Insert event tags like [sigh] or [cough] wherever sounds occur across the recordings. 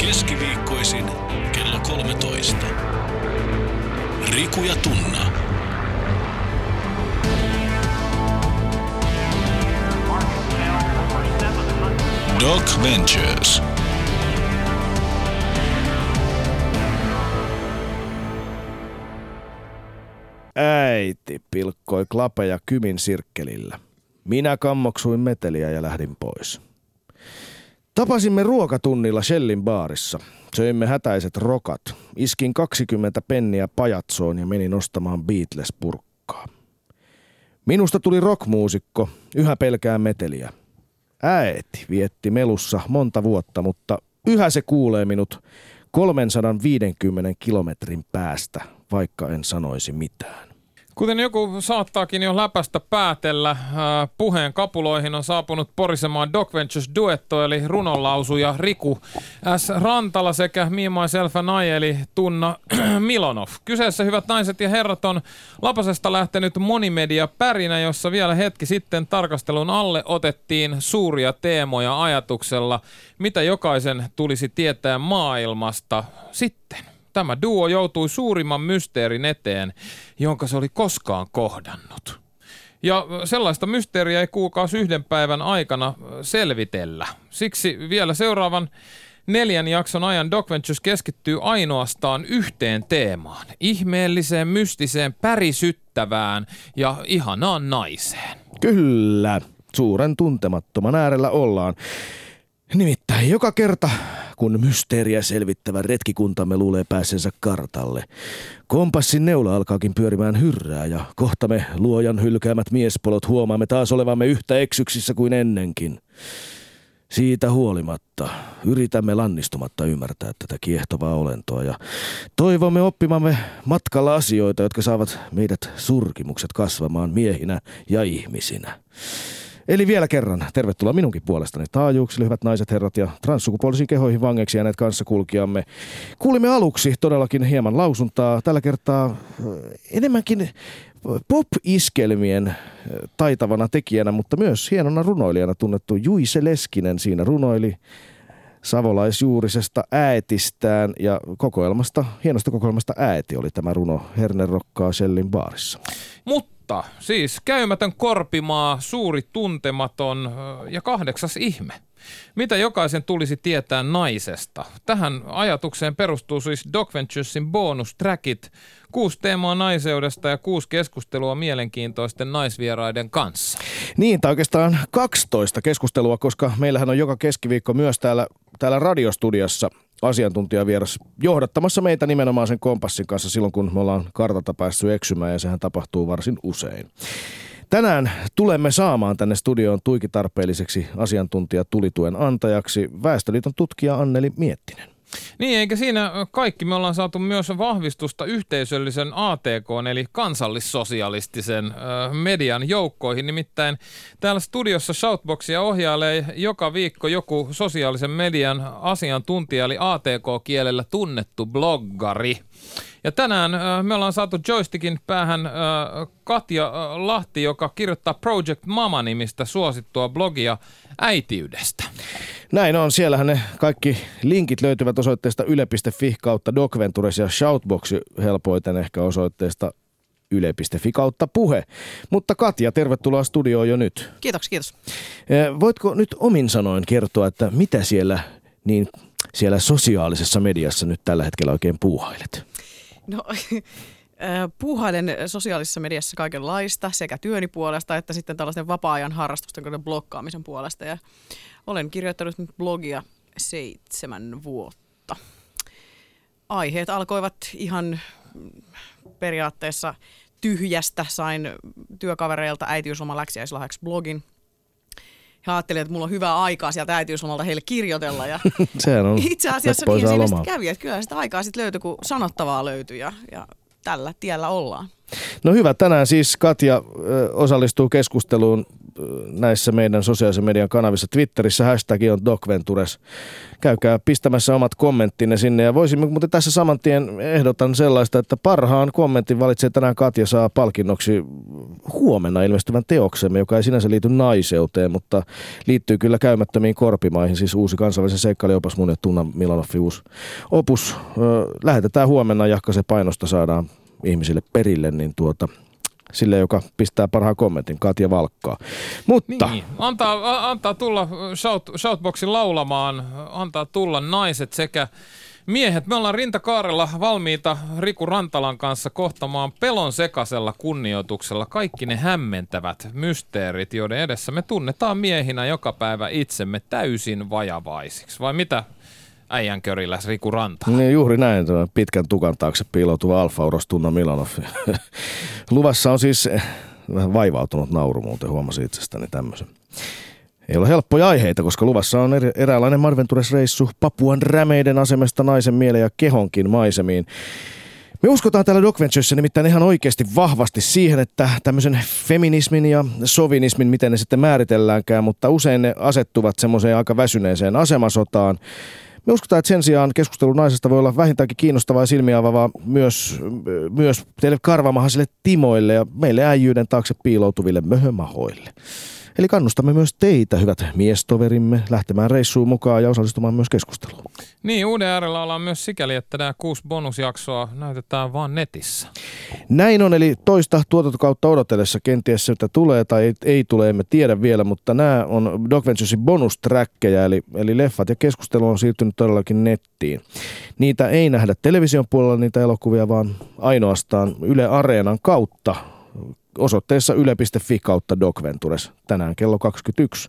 Keskiviikkoisin kello 13. Riku ja Tunna. Doc Ventures. Äiti pilkkoi klapeja kymin sirkkelillä. Minä kammoksuin meteliä ja lähdin pois. Tapasimme ruokatunnilla Shellin baarissa. Söimme hätäiset rokat. Iskin 20 penniä pajatsoon ja menin ostamaan Beatles-purkkaa. Minusta tuli rockmuusikko, yhä pelkää meteliä. Äiti vietti melussa monta vuotta, mutta yhä se kuulee minut 350 kilometrin päästä, vaikka en sanoisi mitään. Kuten joku saattaakin jo läpästä päätellä, puheen kapuloihin on saapunut porisemaan Doc Ventures duetto eli runonlausuja Riku S. Rantala sekä Me, Myself and I eli Tunna [clears throat] Milonov. Kyseessä hyvät naiset ja herrat on Lapasesta lähtenyt monimedia pärinä, jossa vielä hetki sitten tarkastelun alle otettiin suuria teemoja ajatuksella, mitä jokaisen tulisi tietää maailmasta sitten tämä duo joutui suurimman mysteerin eteen, jonka se oli koskaan kohdannut. Ja sellaista mysteeriä ei kuukausi yhden päivän aikana selvitellä. Siksi vielä seuraavan neljän jakson ajan Doc Ventures keskittyy ainoastaan yhteen teemaan. Ihmeelliseen, mystiseen, pärisyttävään ja ihanaan naiseen. Kyllä, suuren tuntemattoman äärellä ollaan. Nimittäin joka kerta, kun mysteeriä selvittävä retkikuntamme luulee pääsensä kartalle, kompassin neula alkaakin pyörimään hyrrää ja kohta me luojan hylkäämät miespolot huomaamme taas olevamme yhtä eksyksissä kuin ennenkin. Siitä huolimatta yritämme lannistumatta ymmärtää tätä kiehtovaa olentoa ja toivomme oppimamme matkalla asioita, jotka saavat meidät surkimukset kasvamaan miehinä ja ihmisinä. Eli vielä kerran, tervetuloa minunkin puolestani taajuuksille, hyvät naiset, herrat ja transsukupuolisiin kehoihin vangeksi jääneet kanssakulkijamme. Kuulimme aluksi todellakin hieman lausuntaa, tällä kertaa äh, enemmänkin pop-iskelmien äh, taitavana tekijänä, mutta myös hienona runoilijana tunnettu Juise Leskinen siinä runoili savolaisjuurisesta äitistään ja kokoelmasta, hienosta kokoelmasta äiti oli tämä runo Hernerokkaa Shellin baarissa. Mutta mutta siis käymätön korpimaa, suuri tuntematon ja kahdeksas ihme. Mitä jokaisen tulisi tietää naisesta? Tähän ajatukseen perustuu siis Doc Venturesin bonustrackit, kuusi teemaa naiseudesta ja kuusi keskustelua mielenkiintoisten naisvieraiden kanssa. Niin, tai oikeastaan 12 keskustelua, koska meillähän on joka keskiviikko myös täällä, täällä radiostudiossa asiantuntijavieras johdattamassa meitä nimenomaan sen kompassin kanssa silloin, kun me ollaan kartalta päässyt eksymään ja sehän tapahtuu varsin usein. Tänään tulemme saamaan tänne studioon tuikitarpeelliseksi asiantuntijatulituen antajaksi Väestöliiton tutkija Anneli Miettinen. Niin, eikä siinä kaikki. Me ollaan saatu myös vahvistusta yhteisöllisen ATK, eli kansallissosialistisen median joukkoihin. Nimittäin täällä studiossa Shoutboxia ohjailee joka viikko joku sosiaalisen median asiantuntija, eli ATK-kielellä tunnettu bloggari. Ja tänään me ollaan saatu joystickin päähän Katja Lahti, joka kirjoittaa Project Mama-nimistä suosittua blogia äitiydestä. Näin on. Siellähän ne kaikki linkit löytyvät osoitteesta yle.fi kautta Docventures ja Shoutbox helpoiten ehkä osoitteesta yle.fi kautta puhe. Mutta Katja, tervetuloa studioon jo nyt. Kiitos, kiitos. Voitko nyt omin sanoin kertoa, että mitä siellä, niin siellä sosiaalisessa mediassa nyt tällä hetkellä oikein puuhailet? No, [laughs] puuhailen sosiaalisessa mediassa kaikenlaista sekä työni puolesta että sitten tällaisten vapaa-ajan harrastusten, kuten blokkaamisen puolesta. Ja olen kirjoittanut nyt blogia seitsemän vuotta. Aiheet alkoivat ihan periaatteessa tyhjästä. Sain työkavereilta äitiysloman läksiäislahjaksi blogin. Ja ajattelin, että mulla on hyvää aikaa sieltä äitiyslomalta heille kirjoitella. Ja [laughs] Sehän on itse asiassa niin siinä kävi, että kyllä sitä aikaa sitten löytyi, kun sanottavaa löytyi ja, ja tällä tiellä ollaan. No hyvä, tänään siis Katja osallistuu keskusteluun näissä meidän sosiaalisen median kanavissa. Twitterissä hashtag on DocVentures. Käykää pistämässä omat kommenttinne sinne ja voisimme, mutta tässä saman tien ehdotan sellaista, että parhaan kommentin valitsee tänään Katja saa palkinnoksi huomenna ilmestyvän teoksemme, joka ei sinänsä liity naiseuteen, mutta liittyy kyllä käymättömiin korpimaihin, siis uusi kansainvälisen seikkailiopas mun ja Tunna Milanoffin uusi opus. Lähetetään huomenna, jahka se painosta saadaan ihmisille perille, niin tuota, sille, joka pistää parhaan kommentin, Katja Valkkaa. Mutta Niin, antaa, a- antaa tulla shout, Shoutboxin laulamaan, antaa tulla naiset sekä miehet. Me ollaan Rintakaarella valmiita Riku Rantalan kanssa kohtamaan pelon sekaisella kunnioituksella kaikki ne hämmentävät mysteerit, joiden edessä me tunnetaan miehinä joka päivä itsemme täysin vajavaisiksi. Vai mitä äijänköriläs Riku Ranta? Niin juuri näin, pitkän tukan taakse piiloutuva Alfa Uros Tunna Milanov. [laughs] Luvassa on siis eh, vähän vaivautunut nauru muuten, huomasin itsestäni tämmöisen. Ei ole helppoja aiheita, koska luvassa on eräänlainen Marventures-reissu Papuan rämeiden asemesta naisen mieleen ja kehonkin maisemiin. Me uskotaan täällä Doc Venturessa nimittäin ihan oikeasti vahvasti siihen, että tämmöisen feminismin ja sovinismin, miten ne sitten määritelläänkään, mutta usein ne asettuvat semmoiseen aika väsyneeseen asemasotaan. Me uskotaan, että sen sijaan keskustelu naisesta voi olla vähintäänkin kiinnostavaa ja silmiä avaavaa myös, myös teille karvamahaisille timoille ja meille äijyyden taakse piiloutuville möhömahoille. Eli kannustamme myös teitä, hyvät miestoverimme, lähtemään reissuun mukaan ja osallistumaan myös keskusteluun. Niin, uuden äärellä ollaan myös sikäli, että nämä kuusi bonusjaksoa näytetään vaan netissä. Näin on, eli toista tuotantokautta odotellessa kenties se, että tulee tai ei, ei tule, emme tiedä vielä, mutta nämä on Doc Venturesin bonustrackkejä, eli, eli leffat ja keskustelu on siirtynyt todellakin nettiin. Niitä ei nähdä television puolella niitä elokuvia, vaan ainoastaan Yle Areenan kautta osoitteessa yle.fi kautta Doc Ventures. Tänään kello 21,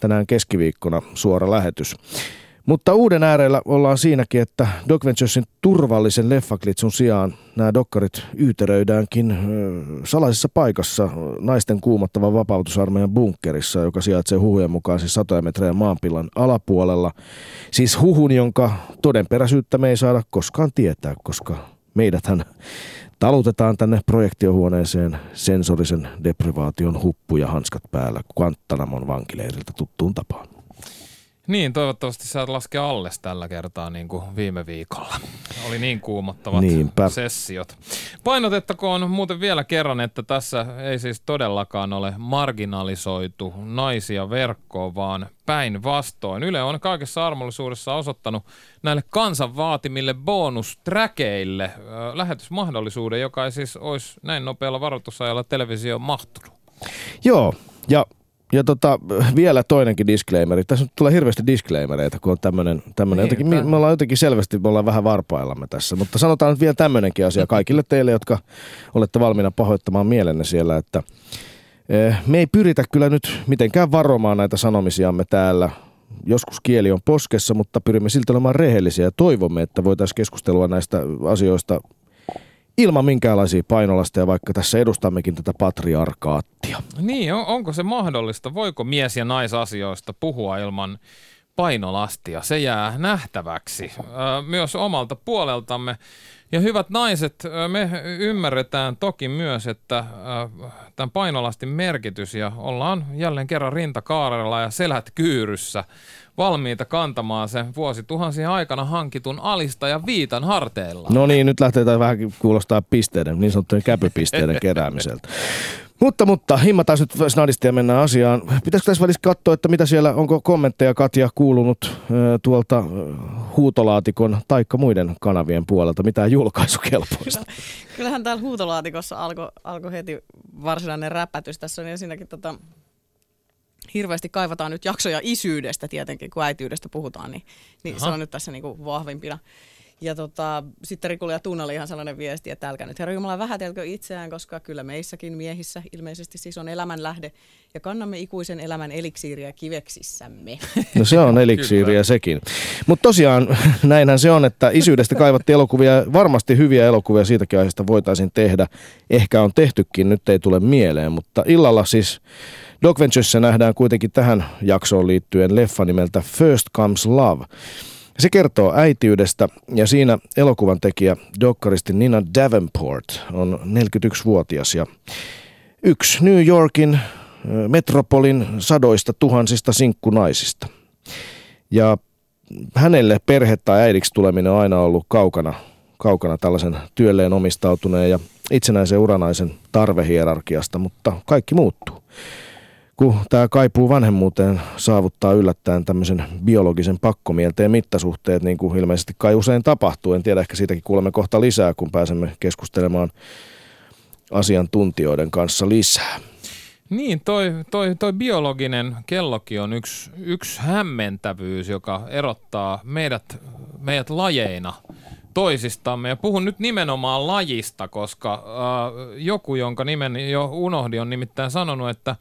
tänään keskiviikkona suora lähetys. Mutta uuden äärellä ollaan siinäkin, että Doc Venturesin turvallisen leffaklitsun sijaan nämä dokkarit yyteröidäänkin salaisessa paikassa naisten kuumottavan vapautusarmeijan bunkkerissa, joka sijaitsee huhujen mukaan siis satoja metrejä maanpillan alapuolella. Siis huhun, jonka todenperäisyyttä me ei saada koskaan tietää, koska meidäthän talutetaan tänne projektiohuoneeseen sensorisen deprivaation huppu ja hanskat päällä Guantanamon vankileiriltä tuttuun tapaan. Niin, toivottavasti saat laskea alles tällä kertaa niin kuin viime viikolla. Oli niin kuumottavat Niinpä. sessiot. Painotettakoon muuten vielä kerran, että tässä ei siis todellakaan ole marginalisoitu naisia verkkoon, vaan päinvastoin. Yle on kaikessa armollisuudessa osoittanut näille kansan vaatimille bonusträkeille äh, lähetysmahdollisuuden, joka ei siis olisi näin nopealla varoitusajalla televisioon mahtunut. Joo, ja, ja tota, vielä toinenkin disclaimeri. Tässä nyt tulee hirveästi disclaimereita, kun on tämmöinen, Niin, jotenkin, me, me ollaan jotenkin selvästi, me ollaan vähän varpaillamme tässä, mutta sanotaan nyt vielä tämmöinenkin asia kaikille teille, jotka olette valmiina pahoittamaan mielenne siellä, että eh, me ei pyritä kyllä nyt mitenkään varomaan näitä sanomisiamme täällä. Joskus kieli on poskessa, mutta pyrimme silti olemaan rehellisiä ja toivomme, että voitaisiin keskustelua näistä asioista ilman minkäänlaisia painolasteja, vaikka tässä edustammekin tätä patriarkaattia. Niin, on, onko se mahdollista? Voiko mies- ja naisasioista puhua ilman painolastia? Se jää nähtäväksi myös omalta puoleltamme. Ja hyvät naiset, me ymmärretään toki myös, että tämän painolastin merkitys ja ollaan jälleen kerran rintakaarella ja selät kyyryssä valmiita kantamaan sen vuosituhansien aikana hankitun alista ja viitan harteilla. No niin, nyt lähtee taas vähän kuulostaa pisteiden, niin sanottujen käpypisteiden [laughs] keräämiseltä. Mutta, mutta himmataan nyt snadisti ja mennään asiaan. Pitäisikö tässä välissä katsoa, että mitä siellä, onko kommentteja Katja kuulunut ö, tuolta ö, huutolaatikon taikka muiden kanavien puolelta, mitään julkaisukelpoista? [laughs] Kyllähän täällä huutolaatikossa alkoi alko heti varsinainen räpätys. Tässä on ensinnäkin tota, hirveästi kaivataan nyt jaksoja isyydestä tietenkin, kun äitiydestä puhutaan, niin, niin se on nyt tässä niinku vahvimpina. Ja tota, sitten Rikulle ja Tuunalle ihan sellainen viesti, että älkää nyt Herra Jumala vähätelkö itseään, koska kyllä meissäkin miehissä ilmeisesti siis on elämänlähde ja kannamme ikuisen elämän eliksiiriä kiveksissämme. [laughs] No se on eliksiiriä sekin. Mutta tosiaan [laughs] näinhän se on, että isyydestä kaivattiin elokuvia, varmasti hyviä elokuvia siitäkin aiheesta voitaisiin tehdä. Ehkä on tehtykin, nyt ei tule mieleen, mutta illalla siis Doc Venturessa nähdään kuitenkin tähän jaksoon liittyen leffa nimeltä First Comes Love. Se kertoo äitiydestä ja siinä elokuvan tekijä dokkaristi Nina Davenport on 41-vuotias ja yksi New Yorkin metropolin sadoista tuhansista sinkkunaisista. Ja hänelle perhe tai äidiksi tuleminen on aina ollut kaukana, kaukana tällaisen työlleen omistautuneen ja itsenäisen uranaisen tarvehierarkiasta, mutta kaikki muuttuu. Kun tämä kaipuu vanhemmuuteen saavuttaa yllättäen tämmöisen biologisen pakkomielteen mittasuhteet, niin kuin ilmeisesti kai usein tapahtuu. En tiedä, ehkä siitäkin kuulemme kohta lisää, kun pääsemme keskustelemaan asiantuntijoiden kanssa lisää. Niin, toi, toi, toi biologinen kellokin on yksi, yksi hämmentävyys, joka erottaa meidät, meidät lajeina toisistamme. Ja puhun nyt nimenomaan lajista, koska äh, joku, jonka nimen jo unohdin, on nimittäin sanonut, että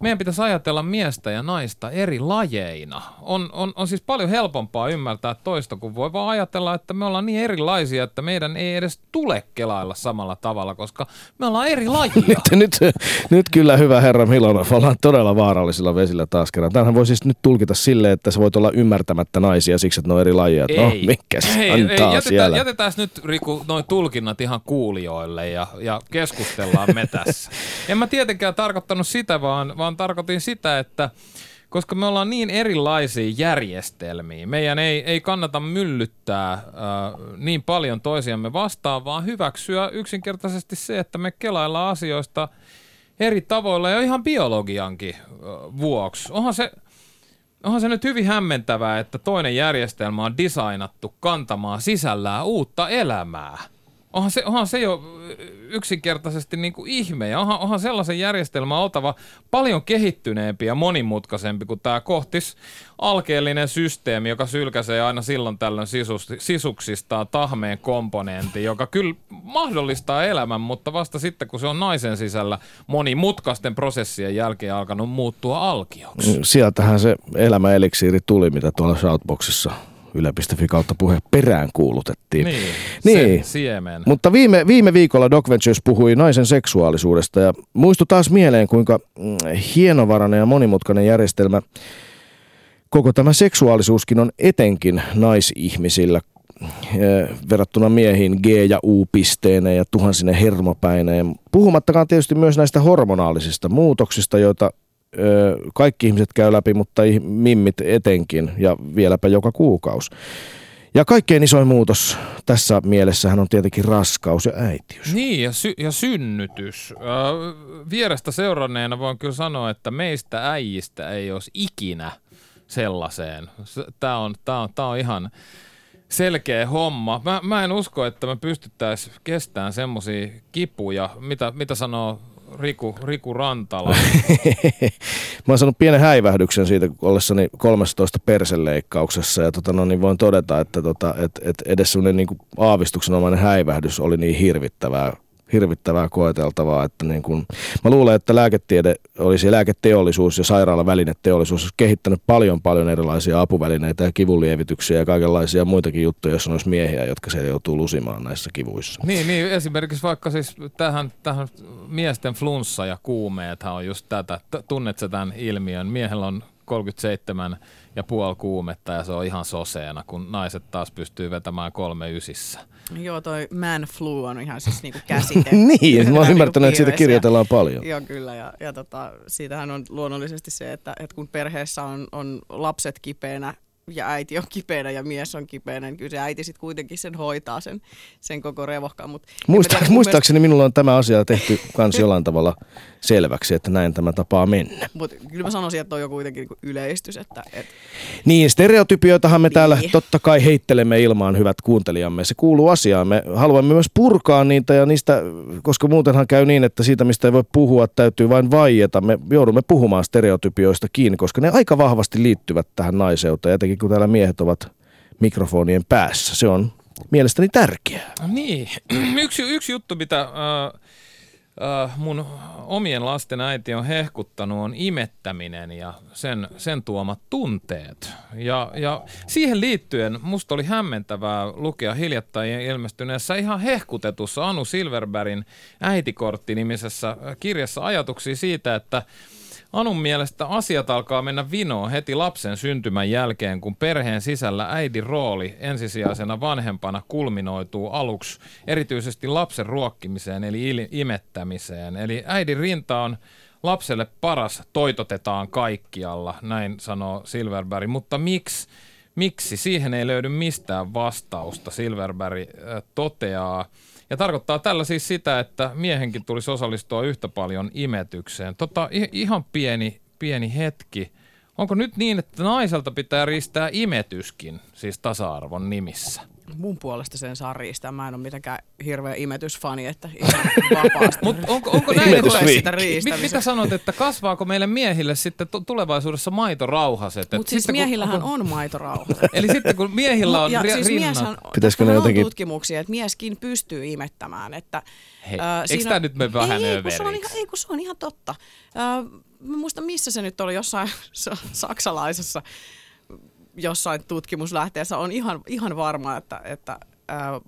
meidän pitäisi ajatella miestä ja naista eri lajeina. On, on, on siis paljon helpompaa ymmärtää toista, kun voi vaan ajatella, että me ollaan niin erilaisia, että meidän ei edes tule kelailla samalla tavalla, koska me ollaan eri lajia. [laughs] nyt, nyt, nyt kyllä hyvä herra Milonov, ollaan todella vaarallisilla vesillä taas kerran. Tämähän voi siis nyt tulkita silleen, että sä voit olla ymmärtämättä naisia siksi, että ne on eri lajia. No, ei, no, mikäs ei, ei, jätetään, siellä. jätetään nyt Riku noin tulkinnat ihan kuulijoille ja, ja keskustellaan me tässä. En mä tietenkään tarkoittanut sitä, vaan, vaan vaan tarkoitin sitä, että koska me ollaan niin erilaisia järjestelmiä, meidän ei, ei kannata myllyttää äh, niin paljon toisiamme vastaan, vaan hyväksyä yksinkertaisesti se, että me kelaillaan asioista eri tavoilla ja ihan biologiankin äh, vuoksi. Onhan se, onhan se nyt hyvin hämmentävää, että toinen järjestelmä on designattu kantamaan sisällään uutta elämää – onhan se, onhan se jo yksinkertaisesti niin kuin ihme. Ja onhan, onhan sellaisen järjestelmän oltava paljon kehittyneempi ja monimutkaisempi kuin tämä kohtis alkeellinen systeemi, joka sylkäsee aina silloin tällöin sisuksistaan tahmeen komponentti, joka kyllä mahdollistaa elämän, mutta vasta sitten kun se on naisen sisällä monimutkaisten prosessien jälkeen alkanut muuttua alkioksi. Sieltähän se elämäeliksiiri tuli, mitä tuolla Shoutboxissa yle.fi kautta puhe perään kuulutettiin. Niin, niin. siemen. Mutta viime, viime viikolla Doc Ventures puhui naisen seksuaalisuudesta ja muistu taas mieleen, kuinka mm, hienovarainen ja monimutkainen järjestelmä koko tämä seksuaalisuuskin on etenkin naisihmisillä eh, verrattuna miehiin G- ja U-pisteineen ja tuhansine hermopäineen. Puhumattakaan tietysti myös näistä hormonaalisista muutoksista, joita kaikki ihmiset käy läpi, mutta mimmit etenkin ja vieläpä joka kuukausi. Ja kaikkein isoin muutos tässä mielessähän on tietenkin raskaus ja äitiys. Niin, ja, sy- ja synnytys. Vierestä seuranneena voin kyllä sanoa, että meistä äijistä ei olisi ikinä sellaiseen. Tämä on, tää on, tää on ihan selkeä homma. Mä, mä en usko, että me pystyttäisiin kestämään semmoisia kipuja, mitä, mitä sanoo Riku, Riku Rantala. [laughs] Mä oon saanut pienen häivähdyksen siitä ollessani 13 perseleikkauksessa ja tota, no, niin voin todeta, että tota, et, et edes sellainen niin aavistuksenomainen häivähdys oli niin hirvittävää hirvittävää koeteltavaa. Että niin kun, mä luulen, että lääketiede olisi lääketeollisuus ja sairaalavälineteollisuus olisi kehittänyt paljon paljon erilaisia apuvälineitä ja kivunlievityksiä ja kaikenlaisia muitakin juttuja, jos olisi miehiä, jotka se joutuu lusimaan näissä kivuissa. Niin, niin esimerkiksi vaikka siis tähän, tähän miesten flunssa ja kuumeethan on just tätä. Tunnet sä tämän ilmiön? Miehellä on 37 ja puoli kuumetta ja se on ihan soseena, kun naiset taas pystyy vetämään kolme ysissä. Joo, toi man flu on ihan siis niinku käsite. [laughs] niin, mä oon ymmärtänyt, että siitä kirjoitellaan paljon. Joo, kyllä. Ja, ja tota, siitähän on luonnollisesti se, että, että kun perheessä on, on lapset kipeänä ja äiti on kipeänä ja mies on kipeänä, niin kyllä se äiti sitten kuitenkin sen hoitaa sen, sen koko revohkaan. Mut Muista, tiedä, muistaakseni mielestä... minulla on tämä asia tehty kans jollain tavalla selväksi, että näin tämä tapaa mennä. Mutta kyllä mä sanoisin, että on jo kuitenkin niinku yleistys. Että, et... Niin, stereotypioitahan me niin. täällä totta kai heittelemme ilmaan, hyvät kuuntelijamme. Se kuuluu asiaan. Me haluamme myös purkaa niitä ja niistä, koska muutenhan käy niin, että siitä mistä ei voi puhua, täytyy vain vaieta. Me joudumme puhumaan stereotypioista kiinni, koska ne aika vahvasti liittyvät tähän naiseuteen, etenkin kun täällä miehet ovat mikrofonien päässä. Se on mielestäni tärkeää. Niin, [clears throat] yksi, yksi juttu, mitä... Äh äh, mun omien lasten äiti on hehkuttanut, on imettäminen ja sen, sen tuomat tunteet. Ja, ja siihen liittyen musta oli hämmentävää lukea hiljattain ilmestyneessä ihan hehkutetussa Anu Silverbergin äitikortti-nimisessä kirjassa ajatuksia siitä, että Anun mielestä asiat alkaa mennä vinoon heti lapsen syntymän jälkeen, kun perheen sisällä äidin rooli ensisijaisena vanhempana kulminoituu aluksi erityisesti lapsen ruokkimiseen eli imettämiseen. Eli äidin rinta on lapselle paras, toitotetaan kaikkialla, näin sanoo Silverberg. Mutta miksi? Miksi? Siihen ei löydy mistään vastausta, Silverberg toteaa. Ja tarkoittaa tällä siis sitä, että miehenkin tulisi osallistua yhtä paljon imetykseen. Tota, ihan pieni, pieni hetki. Onko nyt niin, että naiselta pitää riistää imetyskin, siis tasa-arvon nimissä? Mun puolesta sen saa riistää. Mä en ole mitenkään hirveä imetysfani, että ihan [laughs] vapaasti. Mutta onko, onko näin, Imetys että, sitä riistämistä. mitä sanot, että kasvaako meille miehille sitten tu- tulevaisuudessa maitorauhaset? Mutta siis miehillähän on maitorauha. [laughs] Eli sitten kun miehillä on ja ri- siis rinnat... Pitäisikö ne jotenkin- on tutkimuksia, että mieskin pystyy imettämään. Että, Hei, ää, eikö tää nyt mene vähän ei, ei, kun se on ihan, ei, kun se on ihan totta. Ää, mä muistan, missä se nyt oli, jossain [laughs] sa- saksalaisessa jossain tutkimuslähteessä on ihan, ihan varma, että, että ää,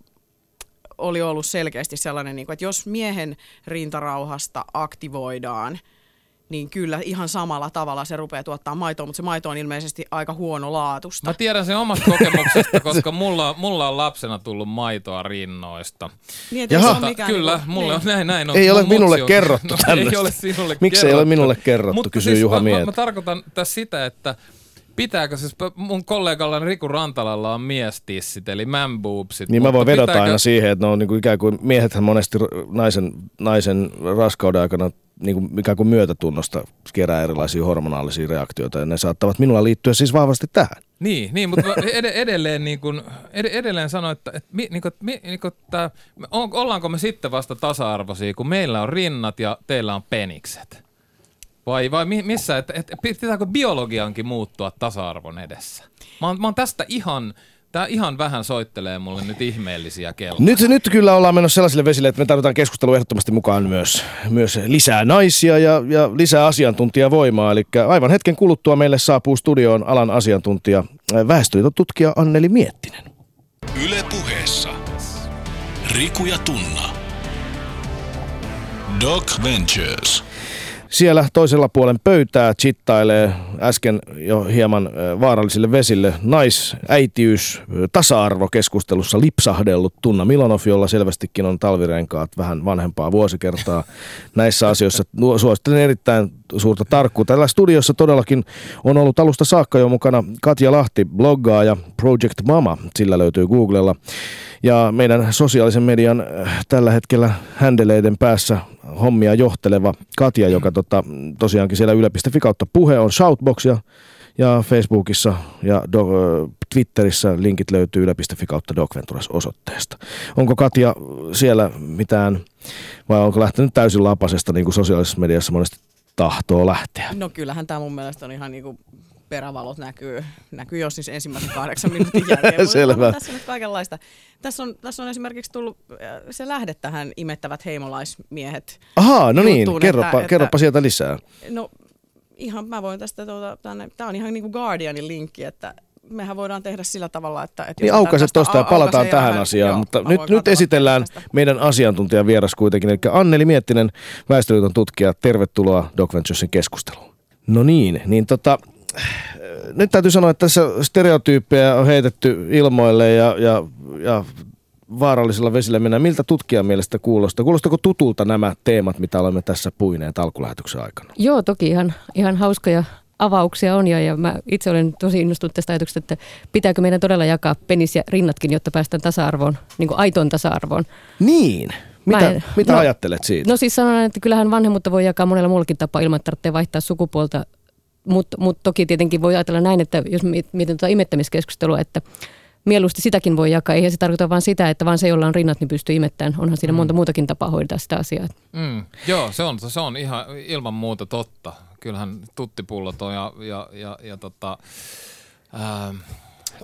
oli ollut selkeästi sellainen, niin kuin, että jos miehen rintarauhasta aktivoidaan, niin kyllä ihan samalla tavalla se rupeaa tuottaa maitoa, mutta se maito on ilmeisesti aika huono laatusta. Mä tiedän sen omasta kokemuksesta, koska mulla, mulla on lapsena tullut maitoa rinnoista. Niin, Jaha. se on Mutta mikään kyllä, niinku- mulle on niin. näin, näin on. Ei ole minulle on- kerrottu [laughs] no, tämmöistä. Ei ole sinulle Miksi ei kerrottu. ole minulle kerrottu, Mutta kysyy siis Juha mä, mä, mä tarkoitan tässä sitä, että pitääkö siis mun kollegalla Riku Rantalalla on miestissit, eli man boobsit. Niin mä voin vedota pitääkö- aina siihen, että ne on niinku ikään kuin, miehethän monesti naisen, naisen raskauden aikana niin kuin ikään kuin myötätunnosta kerää erilaisia hormonaalisia reaktioita ja ne saattavat minulla liittyä siis vahvasti tähän. Niin, niin mutta [laughs] ed- edelleen, niin kun, ed- edelleen sanoin, että, että, mi, niin kun, mi, niin kun tää, on, ollaanko me sitten vasta tasa-arvoisia, kun meillä on rinnat ja teillä on penikset? Vai, vai mi, missä, että, että pitääkö biologiankin muuttua tasa-arvon edessä? Mä oon, mä oon tästä ihan, tää ihan vähän soittelee mulle nyt ihmeellisiä kelloja. Nyt, nyt kyllä ollaan menossa sellaisille vesille, että me tarvitaan keskustelua ehdottomasti mukaan myös, myös lisää naisia ja, ja lisää asiantuntijavoimaa. Eli aivan hetken kuluttua meille saapuu studioon alan asiantuntija, äh, väestöliitotutkija Anneli Miettinen. Yle puheessa. Riku ja Tunna. Doc Ventures. Siellä toisella puolen pöytää chittailee äsken jo hieman vaarallisille vesille nais, äitiys, ö, tasa-arvokeskustelussa lipsahdellut Tunna Milanov, jolla selvästikin on talvirenkaat vähän vanhempaa vuosikertaa [laughs] näissä asioissa. Suosittelen erittäin suurta tarkkuutta. Tällä studiossa todellakin on ollut alusta saakka jo mukana Katja Lahti, bloggaaja Project Mama, sillä löytyy Googlella. Ja meidän sosiaalisen median tällä hetkellä händeleiden päässä hommia johteleva Katja, joka tota, tosiaankin siellä yle.fi kautta puhe on Shoutbox ja, Facebookissa ja do, Twitterissä linkit löytyy yle.fi kautta Docventuras osoitteesta. Onko Katja siellä mitään vai onko lähtenyt täysin lapasesta niin kuin sosiaalisessa mediassa monesti tahtoo lähteä? No kyllähän tämä mun mielestä on ihan niinku perävalot näkyy, näkyy jo siis ensimmäisen kahdeksan minuutin [laughs] jälkeen. Selvä. Tässä on nyt kaikenlaista. Tässä on, tässä on esimerkiksi tullut äh, se lähde tähän imettävät heimolaismiehet. Ahaa, no niin, kerropa, että- että- kerropa sieltä lisää. No ihan mä voin tästä, tuota, tänne, tää on ihan niinku Guardianin linkki, että mehän voidaan tehdä sillä tavalla, että... että Niin jos aukaise tästä tuosta ja palataan ja tähän vähän- asiaan, joo, mutta nyt, nyt esitellään tästä. meidän asiantuntijan vieras kuitenkin, eli Anneli Miettinen, Väestöliiton tutkija. Tervetuloa Doc Venturesin keskusteluun. No niin, niin tota, nyt täytyy sanoa, että tässä stereotyyppejä on heitetty ilmoille ja, ja, ja vaarallisilla vesillä mennään. Miltä tutkijan mielestä kuulostaa? Kuulostako tutulta nämä teemat, mitä olemme tässä puineet alkulähetyksen aikana? Joo, toki ihan, ihan hauskoja avauksia on ja, ja mä itse olen tosi innostunut tästä ajatuksesta, että pitääkö meidän todella jakaa penis ja rinnatkin, jotta päästään tasa-arvoon, niin kuin aitoon tasa-arvoon. Niin, Mä mitä, en- mitä no- ajattelet siitä? No siis sanon, että kyllähän vanhemmuutta voi jakaa monella muullakin tapaa ilman, että tarvitsee vaihtaa sukupuolta, mutta mut toki tietenkin voi ajatella näin, että jos miet- mietin tuota imettämiskeskustelua, että mieluusti sitäkin voi jakaa. Eihän se tarkoita vain sitä, että vaan se, jolla on rinnat, niin pystyy imettämään. Onhan siinä monta muutakin tapaa hoitaa sitä asiaa. Mm, joo, se on, se on ihan ilman muuta totta. Kyllähän tuttipullot on ja, ja, ja, ja tota, ähm,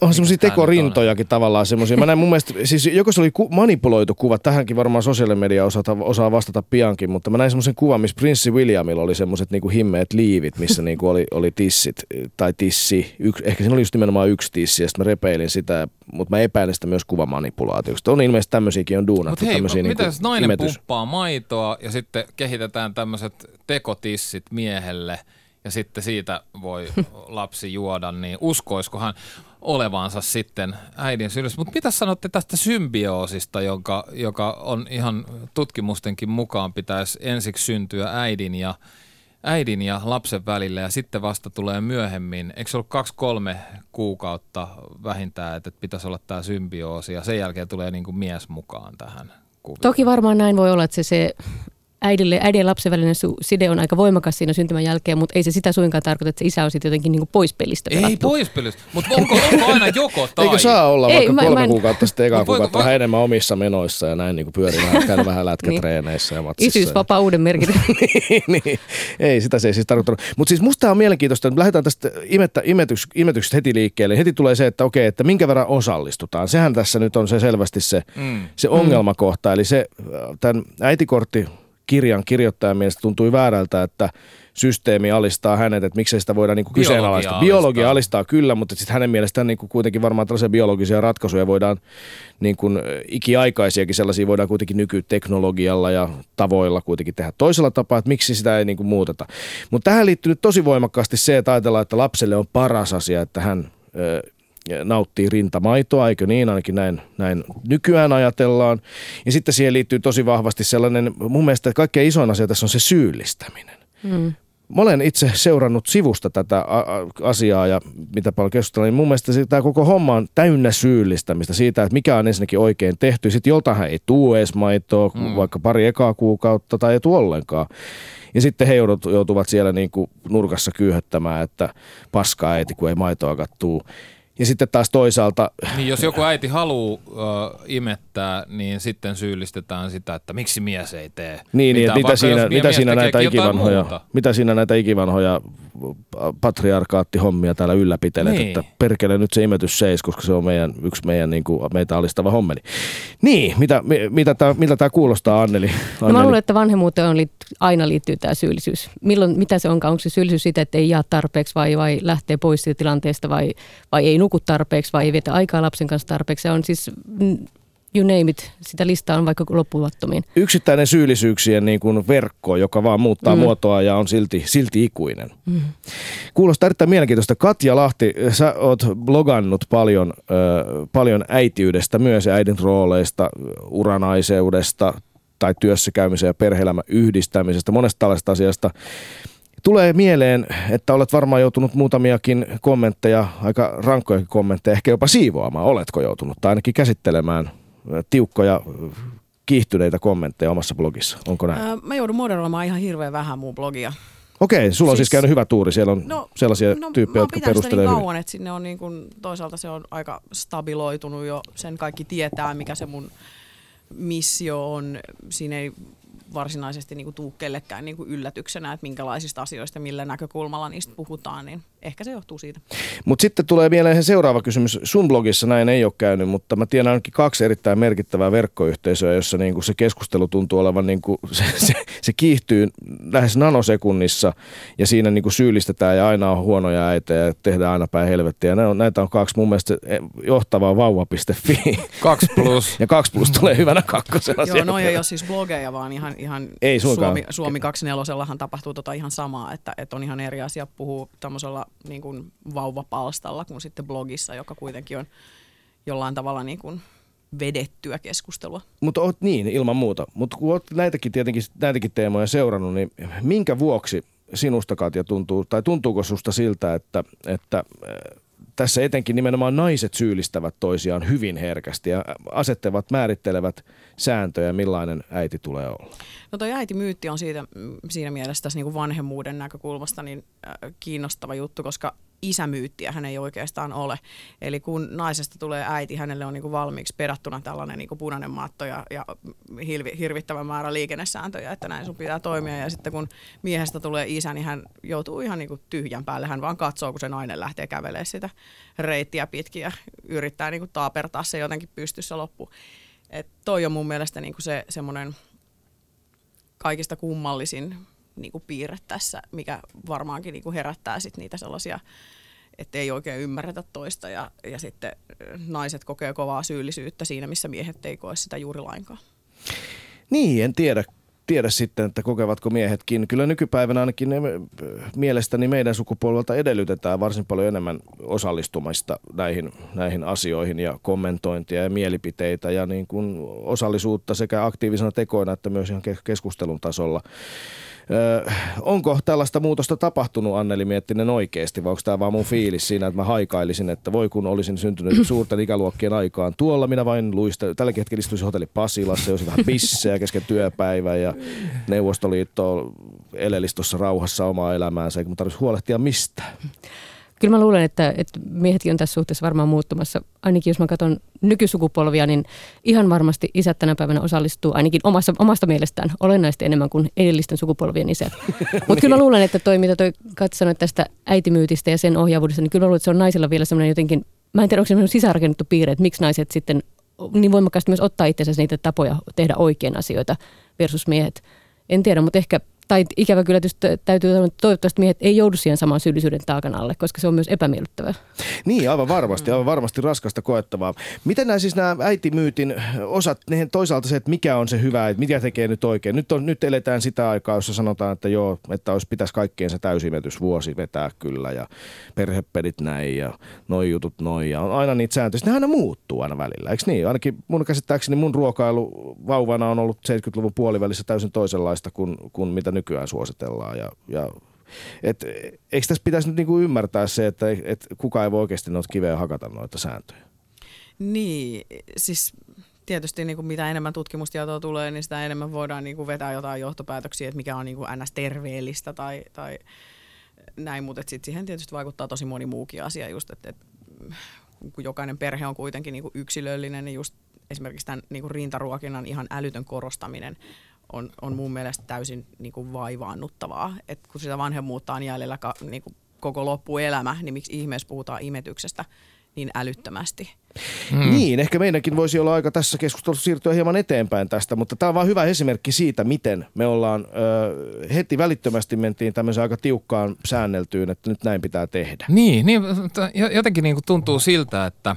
On semmoisia tekorintojakin tavallaan semmoisia. Mä näin mun mielestä, siis joko se oli ku, manipuloitu kuva, tähänkin varmaan sosiaalinen media osata, osaa vastata piankin, mutta mä näin semmoisen kuvan, missä Prinssi Williamilla oli semmoiset niinku himmeet liivit, missä niinku oli, oli tissit tai tissi. Yks, ehkä siinä oli just nimenomaan yksi tissi ja sitten mä repeilin sitä, mutta mä epäilen sitä myös kuvamanipulaatiosta. On ilmeisesti tämmöisiäkin on duunattu. Mutta hei, mitä niinku jos nainen imetys- pumppaa maitoa ja sitten kehitetään tämmöiset tekotissit miehelle ja sitten siitä voi lapsi juoda, niin uskoiskohan olevansa sitten äidin syljössä. Mutta mitä sanotte tästä symbioosista, joka, joka on ihan tutkimustenkin mukaan pitäisi ensiksi syntyä äidin ja äidin ja lapsen välillä ja sitten vasta tulee myöhemmin, eikö se ollut kaksi-kolme kuukautta vähintään, että pitäisi olla tämä symbioosi ja sen jälkeen tulee niin kuin mies mukaan tähän kuvioon. Toki varmaan näin voi olla, että se, se äidille, äidin ja lapsen välinen su- side on aika voimakas siinä syntymän jälkeen, mutta ei se sitä suinkaan tarkoita, että se isä on sitten jotenkin niin kuin pois pelistä Ei pelattu. pois pelistä, mutta onko, onko aina joko [laughs] tai? Eikö saa olla Ei, vaikka mä- kolme mä en- kuukautta sitten eka kuukautta vähän enemmän omissa menoissa ja näin niin kuin pyörii vähän, käydä vähän lätkätreeneissä ja matsissa. Isyys ja- vapaa uuden merkitys. [laughs] niin, ei, sitä se ei siis tarkoittanut. Mutta siis musta tämä on mielenkiintoista, että lähdetään tästä imettä, imetys, imetyksestä heti liikkeelle. Heti tulee se, että okei, että minkä verran osallistutaan. Sehän tässä nyt on se selvästi se, Mm. se ongelmakohta. Eli se, äh, tämän äitikortti kirjan kirjoittajan mielestä tuntui väärältä, että systeemi alistaa hänet, että miksei sitä voida niinku Biologia kyseenalaistaa. alistaa. Biologia alistaa kyllä, mutta sitten hänen mielestään niinku kuitenkin varmaan tällaisia biologisia ratkaisuja voidaan niin kuin ikiaikaisiakin sellaisia voidaan kuitenkin nykyteknologialla ja tavoilla kuitenkin tehdä toisella tapaa, että miksi sitä ei niin kuin muuteta. Mutta tähän liittyy nyt tosi voimakkaasti se, että ajatellaan, että lapselle on paras asia, että hän ö, nauttii rintamaitoa, eikö niin, ainakin näin, näin nykyään ajatellaan. Ja sitten siihen liittyy tosi vahvasti sellainen, mun mielestä kaikkein isoin asia tässä on se syyllistäminen. Mm. Mä olen itse seurannut sivusta tätä asiaa ja mitä paljon keskustellaan, niin mun mielestä tämä koko homma on täynnä syyllistämistä siitä, että mikä on ensinnäkin oikein tehty. Sitten joltain ei tuu edes maitoa, mm. vaikka pari ekaa kuukautta tai ei tuu ollenkaan. Ja sitten he joudut- joutuvat siellä niin kuin nurkassa kyyhöttämään, että paskaa äiti, kun ei maitoa tuu. Ja sitten taas toisaalta Niin jos joku äiti haluaa uh, imettää, niin sitten syyllistetään sitä, että miksi mies ei tee. Niin, niin mitään, että mitä siinä, mitä siinä näitä ikivanhoja, muuta. mitä siinä näitä ikivanhoja patriarkaattihommia täällä ylläpitelet, Niin. että perkele nyt se imetys seis, koska se on meidän, yksi meidän niin kuin, meitä alistava hommeli. Niin, mitä, mi- mitä tää, miltä tämä kuulostaa Anneli? No mä Anneli? luulen, että vanhemmuuteen on aina liittyy tämä syyllisyys. Milloin, mitä se onkaan? Onko se syyllisyys sitä, että ei jaa tarpeeksi vai, vai lähtee pois siitä tilanteesta vai, vai ei nuku tarpeeksi vai ei vietä aikaa lapsen kanssa tarpeeksi? Se on siis, mm, you name it, sitä listaa on vaikka loppumattomiin. Yksittäinen syyllisyyksien niin kuin verkko, joka vaan muuttaa mm. muotoa ja on silti, silti ikuinen. Mm. Kuulostaa erittäin mielenkiintoista. Katja Lahti, sä oot blogannut paljon, ö, paljon äitiydestä myös ja äidin rooleista, uranaiseudesta tai työssäkäymisen ja perheelämän yhdistämisestä, monesta tällaista asiasta. Tulee mieleen, että olet varmaan joutunut muutamiakin kommentteja, aika rankkoja kommentteja, ehkä jopa siivoamaan. Oletko joutunut tai ainakin käsittelemään ö, tiukkoja, ö, kiihtyneitä kommentteja omassa blogissa? Onko näin? Ää, mä joudun moderoimaan ihan hirveän vähän mun blogia. Okei, sulla on siis siis- käynyt hyvä tuuri. Siellä on No, sellaisia no, tyyppejä, jotka sitä perustelee niin kauan, että sinne on niin kuin, toisaalta se on aika stabiloitunut jo, sen kaikki tietää, mikä se mun missio on. Siinä ei varsinaisesti niin kuin tuu kellekään niin kuin yllätyksenä, että minkälaisista asioista, millä näkökulmalla niistä puhutaan, niin ehkä se johtuu siitä. Mutta sitten tulee mieleen se seuraava kysymys. Sun blogissa näin ei ole käynyt, mutta mä tiedän ainakin kaksi erittäin merkittävää verkkoyhteisöä, jossa niinku se keskustelu tuntuu olevan, niinku, [laughs] se, se, se kiihtyy lähes nanosekunnissa ja siinä niinku syyllistetään ja aina on huonoja äitejä ja tehdään aina päin helvettiä. Näitä on kaksi mun mielestä johtavaa vauva.fi Kaksi plus. [laughs] ja kaksi plus tulee hyvänä kakkosena. Joo, no ei ole siis blogeja, vaan ihan, ihan Ei suinkaan. Suomi, Suomi 24 tapahtuu tota ihan samaa, että, että on ihan eri asia puhua tämmöisellä niin kuin vauvapalstalla kuin sitten blogissa, joka kuitenkin on jollain tavalla niin kuin vedettyä keskustelua. Mutta oot niin, ilman muuta. Mutta kun oot näitäkin tietenkin näitäkin teemoja seurannut, niin minkä vuoksi sinusta Katja tuntuu, tai tuntuuko susta siltä, että, että tässä etenkin nimenomaan naiset syyllistävät toisiaan hyvin herkästi ja asettavat, määrittelevät sääntöjä, millainen äiti tulee olla? No toi äitimyytti on siitä, mm, siinä mielessä tässä niin kuin vanhemmuuden näkökulmasta niin äh, kiinnostava juttu, koska isämyyttiä hän ei oikeastaan ole. Eli kun naisesta tulee äiti, hänelle on niin kuin valmiiksi perattuna tällainen niin kuin punainen matto ja, ja hilvi, hirvittävä määrä liikennesääntöjä, että näin sun pitää toimia. Ja sitten kun miehestä tulee isä, niin hän joutuu ihan niin kuin tyhjän päälle. Hän vaan katsoo, kun se nainen lähtee kävelemään sitä reittiä pitkin ja yrittää niin kuin taapertaa se jotenkin pystyssä loppuun. Et toi on mun mielestä niin kuin se semmoinen kaikista kummallisin niin kuin piirre tässä, mikä varmaankin niin kuin herättää sit niitä sellaisia, että ei oikein ymmärretä toista ja, ja sitten ö, naiset kokee kovaa syyllisyyttä siinä, missä miehet ei koe sitä juuri lainkaan. Niin, en tiedä. tiedä sitten, että kokevatko miehetkin. Kyllä nykypäivänä ainakin ne, mielestäni meidän sukupolvelta edellytetään varsin paljon enemmän osallistumista näihin, näihin asioihin ja kommentointia ja mielipiteitä ja niin kuin osallisuutta sekä aktiivisena tekoina että myös ihan keskustelun tasolla. Öö, onko tällaista muutosta tapahtunut Anneli Miettinen oikeasti vai onko tämä vaan mun fiilis siinä, että mä haikailisin, että voi kun olisin syntynyt [clears throat] suurten ikäluokkien aikaan. Tuolla minä vain luista, tällä hetkellä istuisin hotelli Pasilassa, jos vähän bissejä kesken työpäivän ja Neuvostoliitto elelisi tuossa rauhassa omaa elämäänsä, eikä mun tarvitsisi huolehtia mistään. Kyllä mä luulen, että, että miehetkin on tässä suhteessa varmaan muuttumassa. Ainakin jos mä katson nykysukupolvia, niin ihan varmasti isät tänä päivänä osallistuu ainakin omasta, omasta mielestään olennaisesti enemmän kuin edellisten sukupolvien isät. [laughs] Mutta kyllä mä luulen, että toi, mitä toi katsonut tästä äitimyytistä ja sen ohjaavuudesta, niin kyllä mä luulen, että se on naisilla vielä semmoinen jotenkin, mä en tiedä, onko se sisäänrakennettu piirre, että miksi naiset sitten niin voimakkaasti myös ottaa itsensä niitä tapoja tehdä oikein asioita versus miehet. En tiedä, mutta ehkä tai ikävä kyllä täytyy sanoa, että toivottavasti miehet ei joudu siihen samaan syyllisyyden taakan alle, koska se on myös epämiellyttävää. Niin, aivan varmasti, aivan varmasti raskasta koettavaa. Miten nämä siis nämä äitimyytin osat, ne toisaalta se, että mikä on se hyvä, että mitä tekee nyt oikein. Nyt, on, nyt eletään sitä aikaa, jossa sanotaan, että joo, että olisi pitäisi kaikkien se täysimetysvuosi vetää kyllä ja perhepedit näin ja noi jutut noin ja on aina niitä sääntöjä. Ne aina muuttuu aina välillä, eikö niin? Ainakin mun käsittääkseni mun ruokailu vauvana on ollut 70-luvun puolivälissä täysin toisenlaista kuin, kuin mitä nykyään suositellaan. Ja, ja et, eikö tässä pitäisi nyt niinku ymmärtää se, että et kukaan ei voi oikeasti noita kiveä hakata noita sääntöjä? Niin, siis tietysti niin kuin mitä enemmän tutkimustietoa tulee, niin sitä enemmän voidaan niin kuin vetää jotain johtopäätöksiä, että mikä on niin kuin ns. terveellistä tai, tai näin, mutta sitten siihen tietysti vaikuttaa tosi moni muukin asia just, että, että kun jokainen perhe on kuitenkin niin kuin yksilöllinen, niin just esimerkiksi tämän niin kuin rintaruokinnan ihan älytön korostaminen on, on mun mielestä täysin niin kuin vaivaannuttavaa. Et kun sitä vanhemmuutta on jäljellä ka, niin kuin koko loppuelämä, niin miksi ihmeessä puhutaan imetyksestä niin älyttömästi? Hmm. Niin, ehkä meidänkin voisi olla aika tässä keskustelussa siirtyä hieman eteenpäin tästä, mutta tämä on vain hyvä esimerkki siitä, miten me ollaan ö, heti välittömästi mentiin tämmöiseen aika tiukkaan säänneltyyn, että nyt näin pitää tehdä. Niin, niin jotenkin niin kuin tuntuu siltä, että,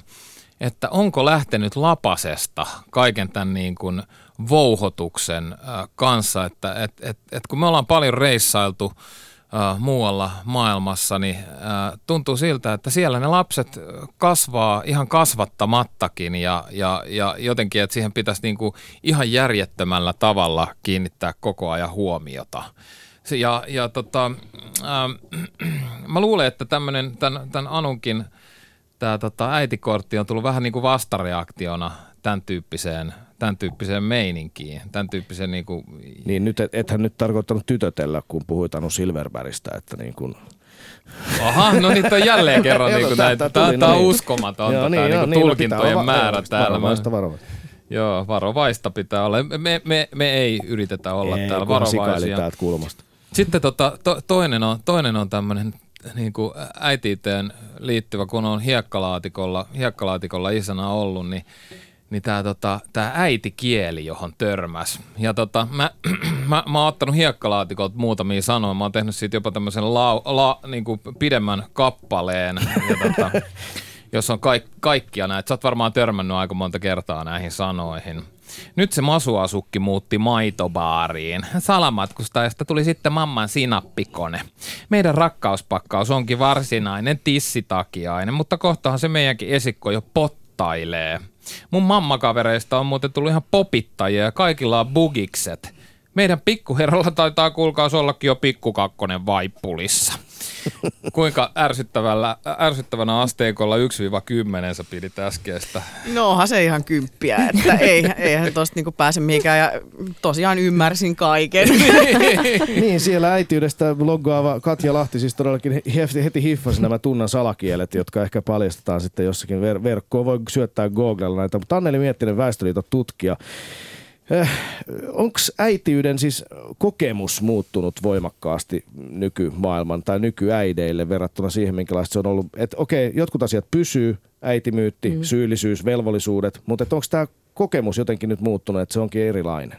että onko lähtenyt lapasesta kaiken tämän niin kuin vouhotuksen äh, kanssa, että et, et, et kun me ollaan paljon reissailtu äh, muualla maailmassa, niin äh, tuntuu siltä, että siellä ne lapset kasvaa ihan kasvattamattakin ja, ja, ja jotenkin, että siihen pitäisi niinku ihan järjettömällä tavalla kiinnittää koko ajan huomiota. Ja, ja tota, äh, [clears throat] mä luulen, että tämmöinen, tämän, tämän Anunkin tämä tota, äitikortti on tullut vähän niin kuin vastareaktiona tämän tyyppiseen tämän tyyppiseen meininkiin, tämän tyyppiseen niin kuin... Niin nyt et, ethän nyt tarkoittanut tytötellä, kun puhuit Anu Silverbergistä, että niin kuin... Aha, no niin on jälleen kerran niin kuin näitä. Tämä, tämä on niin. uskomatonta, joo, niin, tämä niin, tulkintojen no, määrä täällä. Varovaista, varovaista. Joo, varovaista pitää olla. Me, me, me ei yritetä olla ei, täällä varovaisia. täältä kulmasta. Sitten tota, to, toinen on, toinen on tämmöinen niin kuin äitiiteen liittyvä, kun on hiekkalaatikolla, hiekkalaatikolla isänä ollut, niin niin tämä tota, tää äitikieli, johon törmäs. Ja tota, mä, [clears throat] mä, mä oon ottanut hiekkalaatikolta muutamia sanoja. Mä oon tehnyt siitä jopa tämmöisen la, la, niin kuin pidemmän kappaleen, ja tota, [laughs] jos on kaik, kaikkia näitä. Sä oot varmaan törmännyt aika monta kertaa näihin sanoihin. Nyt se masuasukki muutti maitobaariin. Salamatkustajasta tuli sitten mamman sinappikone. Meidän rakkauspakkaus onkin varsinainen tissitakiainen, mutta kohtahan se meidänkin esikko jo pottailee. Mun mammakavereista on muuten tullut ihan popittajia ja kaikilla on bugikset. Meidän pikkuherralla taitaa kuulkaas ollakin jo pikkukakkonen vaipulissa. [laughs] Kuinka ärsyttävällä, ärsyttävänä asteikolla 1-10 sä pidit äskeistä? No onhan se ihan kymppiä, että [laughs] ei, eihän tosta niinku pääse mihinkään ja tosiaan ymmärsin kaiken. [laughs] niin, siellä äitiydestä loggaava Katja Lahti siis todellakin heti hiffasi nämä tunnan salakielet, jotka ehkä paljastetaan sitten jossakin ver- verkkoon. Voi syöttää Googlella näitä, mutta Anneli Miettinen Väestöliiton tutkija Onko äitiyden siis kokemus muuttunut voimakkaasti nykymaailman tai nykyäideille verrattuna siihen, minkälaista se on ollut? Että okei, jotkut asiat pysyy, äitimyytti, mm. syyllisyys, velvollisuudet, mutta onko tämä kokemus jotenkin nyt muuttunut, että se onkin erilainen?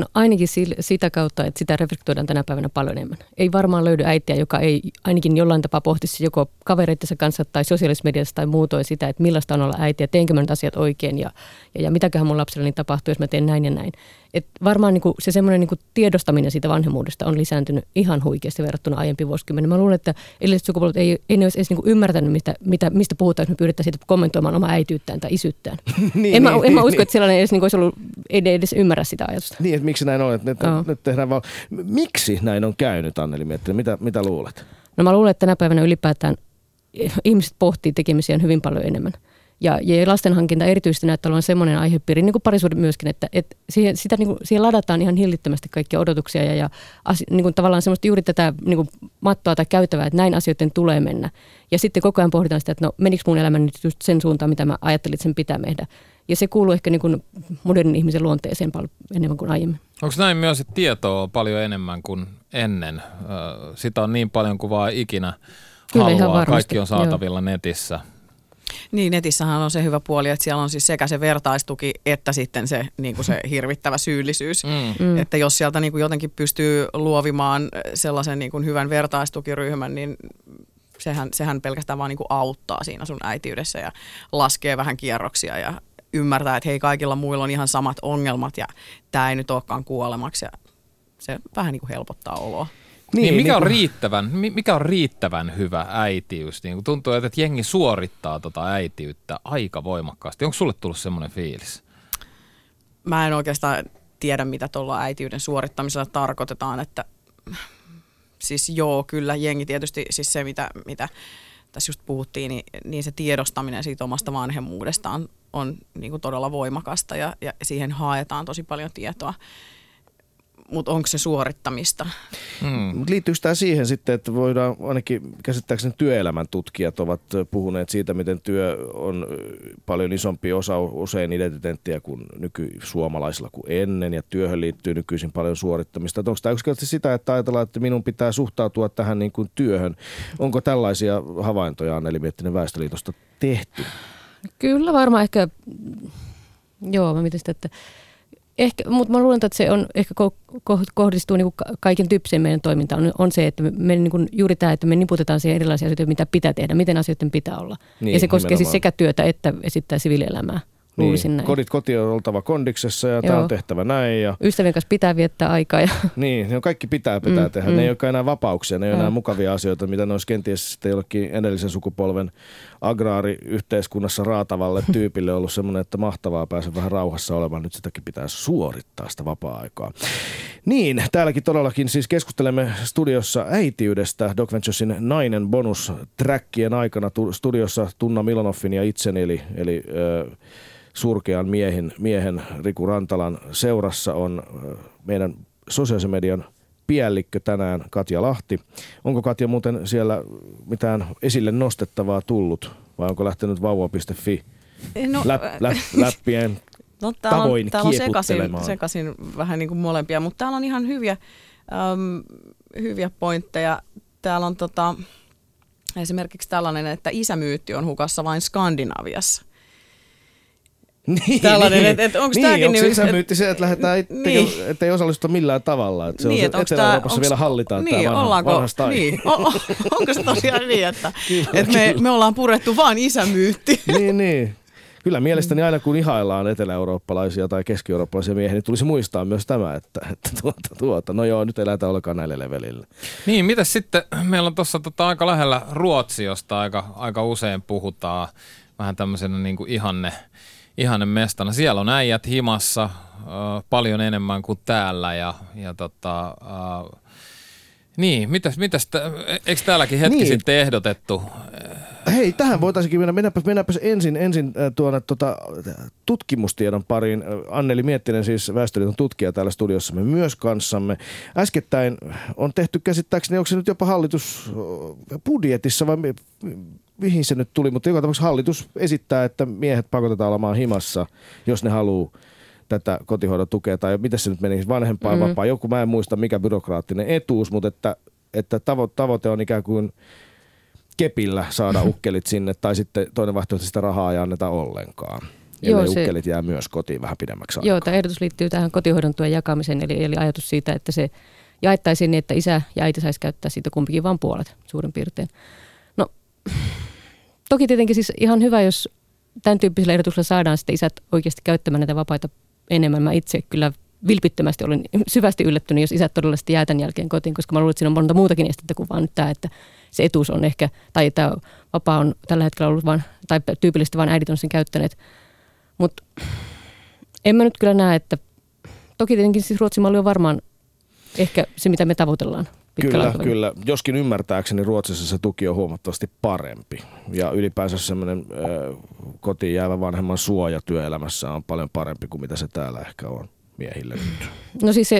No ainakin sitä kautta, että sitä reflektoidaan tänä päivänä paljon enemmän. Ei varmaan löydy äitiä, joka ei ainakin jollain tapaa pohtisi joko kavereittensa kanssa tai sosiaalisessa mediassa tai muutoin sitä, että millaista on olla äiti ja teenkö mä nyt asiat oikein ja, ja, ja mitäköhän mun lapselleni tapahtuu, jos mä teen näin ja näin. Et varmaan niin kuin se semmoinen niin tiedostaminen siitä vanhemmuudesta on lisääntynyt ihan huikeasti verrattuna aiempiin vuosikymmenen. Mä luulen, että edelliset sukupolvet ei, ei ne olisi edes niin kuin ymmärtänyt, mistä, mitä, mistä puhutaan, jos me pyydetään siitä kommentoimaan oma äityyttään tai isyyttään. [laughs] niin, en, mä, niin, en mä usko, niin. että sellainen edes, niin kuin olisi ollut, ei edes ymmärrä sitä ajatusta. Niin, että miksi näin on? Että nyt, oh. nyt tehdään vaan... Miksi näin on käynyt, Anneli Miettinen? Mitä, mitä luulet? No mä luulen, että tänä päivänä ylipäätään ihmiset pohtii tekemisiä hyvin paljon enemmän. Ja, ja lastenhankinta erityisesti näyttää olevan semmoinen aihepiiri, niin kuin parisuuden myöskin, että, että siihen, sitä, niin kuin, siihen ladataan ihan hillittömästi kaikkia odotuksia ja, ja asi, niin kuin tavallaan semmoista juuri tätä niin kuin mattoa tai käytävää, että näin asioiden tulee mennä. Ja sitten koko ajan pohditaan sitä, että no menikö mun elämä nyt just sen suuntaan, mitä mä ajattelin, että sen pitää tehdä. Ja se kuuluu ehkä niin kuin modernin ihmisen luonteeseen paljon enemmän kuin aiemmin. Onko näin myös, että tietoa on paljon enemmän kuin ennen? Sitä on niin paljon kuin vaan ikinä Kyllä, haluaa. Kaikki on saatavilla Joo. netissä. Niin, netissähän on se hyvä puoli, että siellä on siis sekä se vertaistuki että sitten se, niin kuin se [laughs] hirvittävä syyllisyys. Mm. mm. Että jos sieltä niin kuin jotenkin pystyy luovimaan sellaisen niin kuin hyvän vertaistukiryhmän, niin sehän, sehän pelkästään vaan niin kuin auttaa siinä sun äitiydessä ja laskee vähän kierroksia ja ymmärtää, että hei kaikilla muilla on ihan samat ongelmat ja tämä ei nyt olekaan kuolemaksi ja se vähän niin kuin helpottaa oloa. Niin, niin, mikä, niin on kun... riittävän, mikä on riittävän hyvä äitiys? Niin tuntuu, että jengi suorittaa tota äitiyttä aika voimakkaasti. Onko sulle tullut semmoinen fiilis? Mä en oikeastaan tiedä, mitä tuolla äitiyden suorittamisella tarkoitetaan. Että, siis joo, kyllä jengi tietysti, siis se mitä, mitä tässä just puhuttiin, niin, niin se tiedostaminen siitä omasta vanhemmuudestaan on, on niin kuin todella voimakasta ja, ja siihen haetaan tosi paljon tietoa mutta onko se suorittamista? Hmm. Liittyykö tämä siihen sitten, että voidaan ainakin käsittääkseni työelämän tutkijat ovat puhuneet siitä, miten työ on paljon isompi osa usein identiteettiä kuin nykysuomalaisilla kuin ennen ja työhön liittyy nykyisin paljon suorittamista. Onko tämä yksinkertaisesti sitä, että ajatellaan, että minun pitää suhtautua tähän niin kuin työhön? Onko tällaisia havaintoja Anneli Miettinen Väestöliitosta tehty? Kyllä varmaan ehkä, joo mä mietin sitä, että Ehkä, mutta mä luulen, että se on ehkä kohdistuu niin kuin kaiken tyyppiseen meidän toimintaan. On, on se, että me, me niin kuin juuri tämä, että me niputetaan siihen erilaisia asioita, mitä pitää tehdä, miten asioiden pitää olla. Niin, ja se koskee siis sekä työtä että esittää siviilielämää. Luulisin niin. Kodit koti on oltava kondiksessa ja tämä on tehtävä näin. Ja... Ystävien kanssa pitää viettää aikaa. Ja... [laughs] Niin, ne on kaikki pitää pitää mm, tehdä. Mm. Ne ei ole enää vapauksia, ne ei ole enää mukavia asioita, mitä ne olisi kenties sitten jollekin edellisen sukupolven agraariyhteiskunnassa raatavalle [laughs] tyypille ollut semmoinen, että mahtavaa pääse vähän rauhassa olemaan. Nyt sitäkin pitää suorittaa sitä vapaa-aikaa. Niin, täälläkin todellakin siis keskustelemme studiossa äitiydestä Doc Venturesin nainen bonus trackien aikana studiossa Tunna Milonoffin ja itseni, eli, eli äh, surkean miehen, miehen Riku Rantalan seurassa on meidän sosiaalisen median piellikkö tänään Katja Lahti. Onko Katja muuten siellä mitään esille nostettavaa tullut vai onko lähtenyt vauva.fi no, läp, läp, läppien [laughs] no, täällä tavoin on, täällä on sekasin, sekasin vähän niin kuin molempia, mutta täällä on ihan hyviä, äm, hyviä pointteja. Täällä on tota, esimerkiksi tällainen, että isämyytti on hukassa vain Skandinaviassa. Niin, Tällainen, niin. että et onko niin, tämäkin... Onko se isämyytti se, että lähdetään, et, niin. että ei osallistuta millään tavalla? Että se niin, on se, Etelä-Euroopassa tää, vielä hallitaan niin, tämä vanha, ollaanko, vanha style. Niin, o, o, [laughs] onko se tosiaan niin, että, [laughs] kyllä, että me, me ollaan purettu vain isämyytti? [laughs] niin, niin. Kyllä mielestäni aina kun ihaillaan etelä-eurooppalaisia tai keski-eurooppalaisia miehiä, niin tulisi muistaa myös tämä, että, että tuota, tuota, no joo, nyt ei lähdetä ollenkaan näille levelille. Niin, mitä sitten, meillä on tuossa tota aika lähellä Ruotsi, josta aika, aika usein puhutaan vähän tämmöisenä niin kuin ihanne, ihanne mestana. Siellä on äijät himassa äh, paljon enemmän kuin täällä ja, ja tota, äh, niin, mitäs, mitäs eikö täälläkin hetki niin. sitten ehdotettu? Hei, tähän voitaisiinkin mennä. Mennäpäs, mennäpäs ensin, ensin tuonne tota, tutkimustiedon pariin. Anneli Miettinen, siis Väestöliiton tutkija täällä studiossamme myös kanssamme. Äskettäin on tehty käsittääkseni, onko se nyt jopa hallitus budjetissa vai mihin se nyt tuli, mutta joka tapauksessa hallitus esittää, että miehet pakotetaan olemaan himassa, jos ne haluaa tätä kotihoidon tukea, tai miten se nyt meni, vanhempaa mm-hmm. vapaa, joku mä en muista mikä byrokraattinen etuus, mutta että, että tavo- tavoite on ikään kuin kepillä saada [laughs] ukkelit sinne, tai sitten toinen vaihtoehto sitä rahaa ei anneta ollenkaan. Joo, se- ukkelit jää myös kotiin vähän pidemmäksi aikaa. Joo, tämä ehdotus liittyy tähän kotihoidon tuen jakamiseen, eli, eli ajatus siitä, että se jaettaisiin niin, että isä ja äiti saisi käyttää siitä kumpikin vain puolet suurin piirtein. No, toki tietenkin siis ihan hyvä, jos tämän tyyppisellä ehdotuksella saadaan sitten isät oikeasti käyttämään näitä vapaita enemmän. Mä itse kyllä vilpittömästi olin [laughs] syvästi yllättynyt, jos isät todella sitten jää tämän jälkeen kotiin, koska mä luulen, että siinä on monta muutakin estettä kuin vaan nyt tämä, että se etuus on ehkä, tai tämä vapaa on tällä hetkellä ollut vain, tai tyypillisesti vain äidit on sen käyttäneet. Mutta en mä nyt kyllä näe, että toki tietenkin siis Ruotsin malli on varmaan ehkä se, mitä me tavoitellaan. Kyllä, aikavälillä. kyllä. Joskin ymmärtääkseni Ruotsissa se tuki on huomattavasti parempi. Ja ylipäänsä semmoinen ö, kotiin jäävä vanhemman suoja työelämässä on paljon parempi kuin mitä se täällä ehkä on miehille nyt. No siis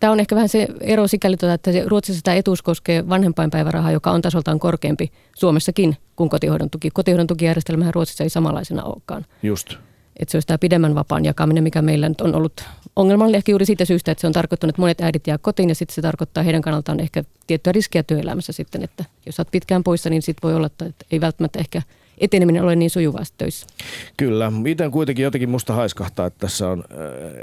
tämä on ehkä vähän se ero sikäli, tuota, että se Ruotsissa tämä etuus koskee vanhempainpäivärahaa, joka on tasoltaan korkeampi Suomessakin kuin kotihoidon tuki. Kotihoidon tukijärjestelmähän Ruotsissa ei samanlaisena olekaan. Just. Että se olisi tämä pidemmän vapaan jakaminen, mikä meillä nyt on ollut ongelmallinen ehkä juuri siitä syystä, että se on tarkoittanut, että monet äidit jää kotiin ja sitten se tarkoittaa heidän kannaltaan ehkä tiettyä riskiä työelämässä sitten, että jos olet pitkään poissa, niin sitten voi olla, että ei välttämättä ehkä eteneminen ole niin sujuvaa sit töissä. Kyllä. Miten kuitenkin jotenkin musta haiskahtaa, että tässä on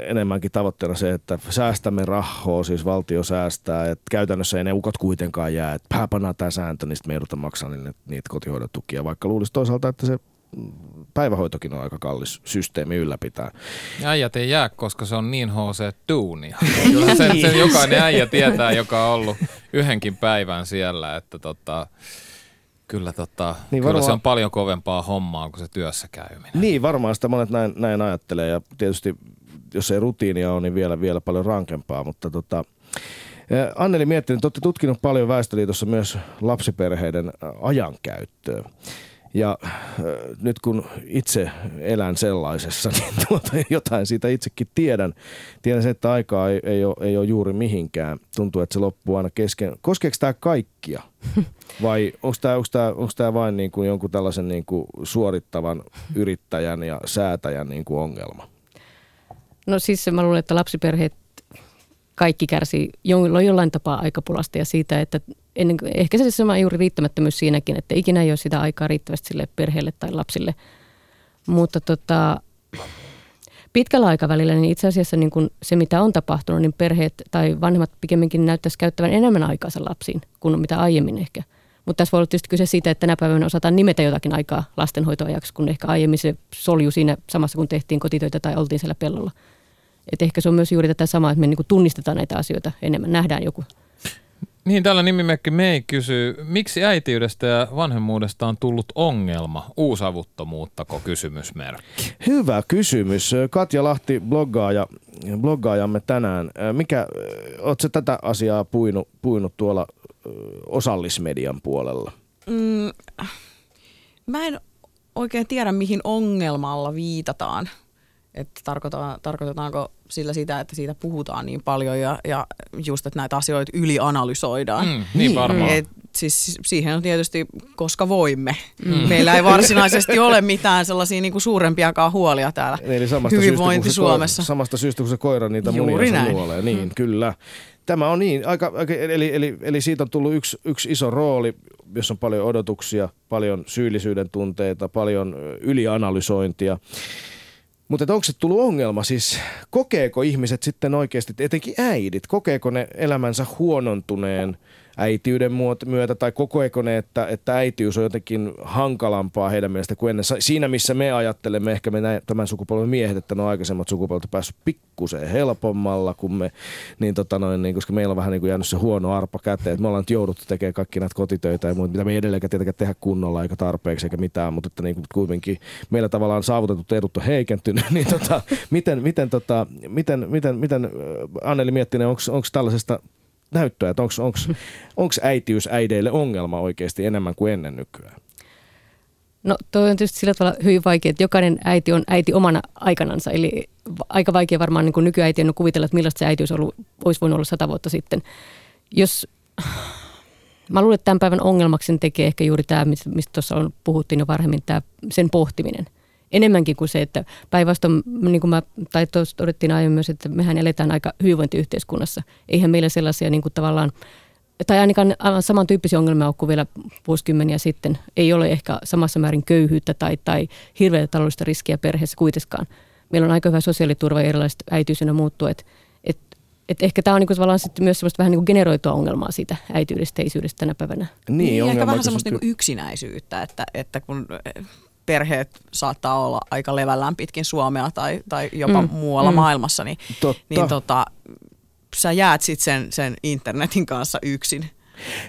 enemmänkin tavoitteena se, että säästämme rahoa, siis valtio säästää, että käytännössä ei ne ukot kuitenkaan jää, että vähän pannaan tämä sääntö, niin sitten me joudutaan maksamaan niitä kotihoidon tukia, vaikka luulisi toisaalta, että se päivähoitokin on aika kallis systeemi ylläpitää. Ja äijät ei jää, koska se on niin HC duunia. [laughs] Kyllä sen, sen jokainen äijä tietää, joka on ollut yhdenkin päivän siellä, että tota, kyllä, tota, Niin kyllä varmaan- se on paljon kovempaa hommaa kuin se työssä käyminen. Niin, varmaan sitä monet näin, näin ajattelee ja tietysti jos ei rutiinia ole, niin vielä, vielä paljon rankempaa, mutta tota, eh, Anneli Miettinen, te olette tutkinut paljon Väestöliitossa myös lapsiperheiden ä, ajankäyttöä. Ja äh, nyt kun itse elän sellaisessa, [laughs] niin tuota, jotain siitä itsekin tiedän. Tiedän sen, että aikaa ei, ei, ole, ei ole juuri mihinkään. Tuntuu, että se loppuu aina kesken. Koskeeko tämä kaikkia? [laughs] Vai onko tämä, onko tämä, onko tämä vain niin kuin jonkun tällaisen niin kuin suorittavan yrittäjän ja säätäjän niin kuin ongelma? No siis mä luulen, että lapsiperheet kaikki kärsii jo- jollain tapaa aikapulasta ja siitä, että ennen, ehkä se sama juuri riittämättömyys siinäkin, että ikinä ei ole sitä aikaa riittävästi sille perheelle tai lapsille. Mutta tota, pitkällä aikavälillä niin itse asiassa niin kun se, mitä on tapahtunut, niin perheet tai vanhemmat pikemminkin näyttäisi käyttävän enemmän aikaansa lapsiin kuin mitä aiemmin ehkä. Mutta tässä voi olla tietysti kyse siitä, että tänä päivänä osataan nimetä jotakin aikaa lastenhoitoajaksi, kun ehkä aiemmin se solju siinä samassa, kun tehtiin kotitöitä tai oltiin siellä pellolla. Et ehkä se on myös juuri tätä samaa, että me niinku tunnistetaan näitä asioita enemmän, nähdään joku. Niin, tällä nimimerkki Mei kysyy, miksi äitiydestä ja vanhemmuudesta on tullut ongelma? Uusavuttomuuttako kysymysmerkki? Hyvä kysymys. Katja Lahti, bloggaaja, bloggaajamme tänään. Mikä, ootko tätä asiaa puinut, puinut tuolla osallismedian puolella? Mm, mä en oikein tiedä, mihin ongelmalla viitataan. Että tarkoitetaan, tarkoitetaanko sillä sitä, että siitä puhutaan niin paljon ja, ja just, että näitä asioita ylianalysoidaan. Mm, niin varmaan. Et siis siihen on tietysti, koska voimme. Mm. [laughs] Meillä ei varsinaisesti ole mitään sellaisia niinku suurempiakaan huolia täällä Eli samasta hyvinvointi syystä, Suomessa. Koira, samasta syystä, kun se koira niitä Juuri munia nuolee. Niin, mm. kyllä. Tämä on niin, aika, aika, eli, eli, eli siitä on tullut yksi, yksi iso rooli, jossa on paljon odotuksia, paljon syyllisyyden tunteita, paljon ylianalysointia. Mutta onko se tullut ongelma? Siis kokeeko ihmiset sitten oikeasti, etenkin äidit, kokeeko ne elämänsä huonontuneen äitiyden myötä tai kokeeko ne, että, että äitiys on jotenkin hankalampaa heidän mielestä kuin ennen. Siinä missä me ajattelemme, ehkä me näin, tämän sukupolven miehet, että ne on aikaisemmat sukupolvet päässyt pikkusen helpommalla kuin me, niin tota noin, niin, koska meillä on vähän niin kuin jäänyt se huono arpa käteen, että me ollaan nyt jouduttu tekemään kaikki näitä kotitöitä ja muuta, mitä me ei edelleenkään tietenkään tehdä kunnolla eikä tarpeeksi eikä mitään, mutta että niin kuin kuitenkin meillä tavallaan saavutetut edut on heikentynyt, [laughs] niin tota, miten, miten, tota, miten, miten, miten, äh, Anneli Miettinen, onko tällaisesta näyttöä, että onko [laughs] äitiys äideille ongelma oikeasti enemmän kuin ennen nykyään? No toi on tietysti sillä tavalla hyvin vaikea, että jokainen äiti on äiti omana aikanansa. Eli aika vaikea varmaan niin kuin nykyäitien on kuvitella, että millaista se äitiys ollut, olisi voinut olla sata vuotta sitten. Jos, mä luulen, että tämän päivän ongelmaksi sen tekee ehkä juuri tämä, mistä mistä tuossa on, puhuttiin jo varhemmin, tämä, sen pohtiminen. Enemmänkin kuin se, että päinvastoin, niin kuin mä, tai tuossa todettiin aiemmin myös, että mehän eletään aika hyvinvointiyhteiskunnassa. Eihän meillä sellaisia niin kuin tavallaan tai ainakaan aivan samantyyppisiä ongelmia kuin vielä vuosikymmeniä sitten. Ei ole ehkä samassa määrin köyhyyttä tai, tai hirveätä taloudellista riskiä perheessä kuitenkaan. Meillä on aika hyvä sosiaaliturva ja erilaiset äitiysenä muuttuu, että et, et ehkä tämä on niinku tavallaan sitten myös semmoista vähän niinku generoitua ongelmaa siitä äityydestä ja isyydestä tänä päivänä. Niin, Niin, ehkä vähän semmoista niinku yksinäisyyttä, että, että kun perheet saattaa olla aika levällään pitkin Suomea tai, tai jopa Mm, muualla mm. mm. maailmassa, niin, Totta. niin tota, sä jäät sitten sen, sen internetin kanssa yksin.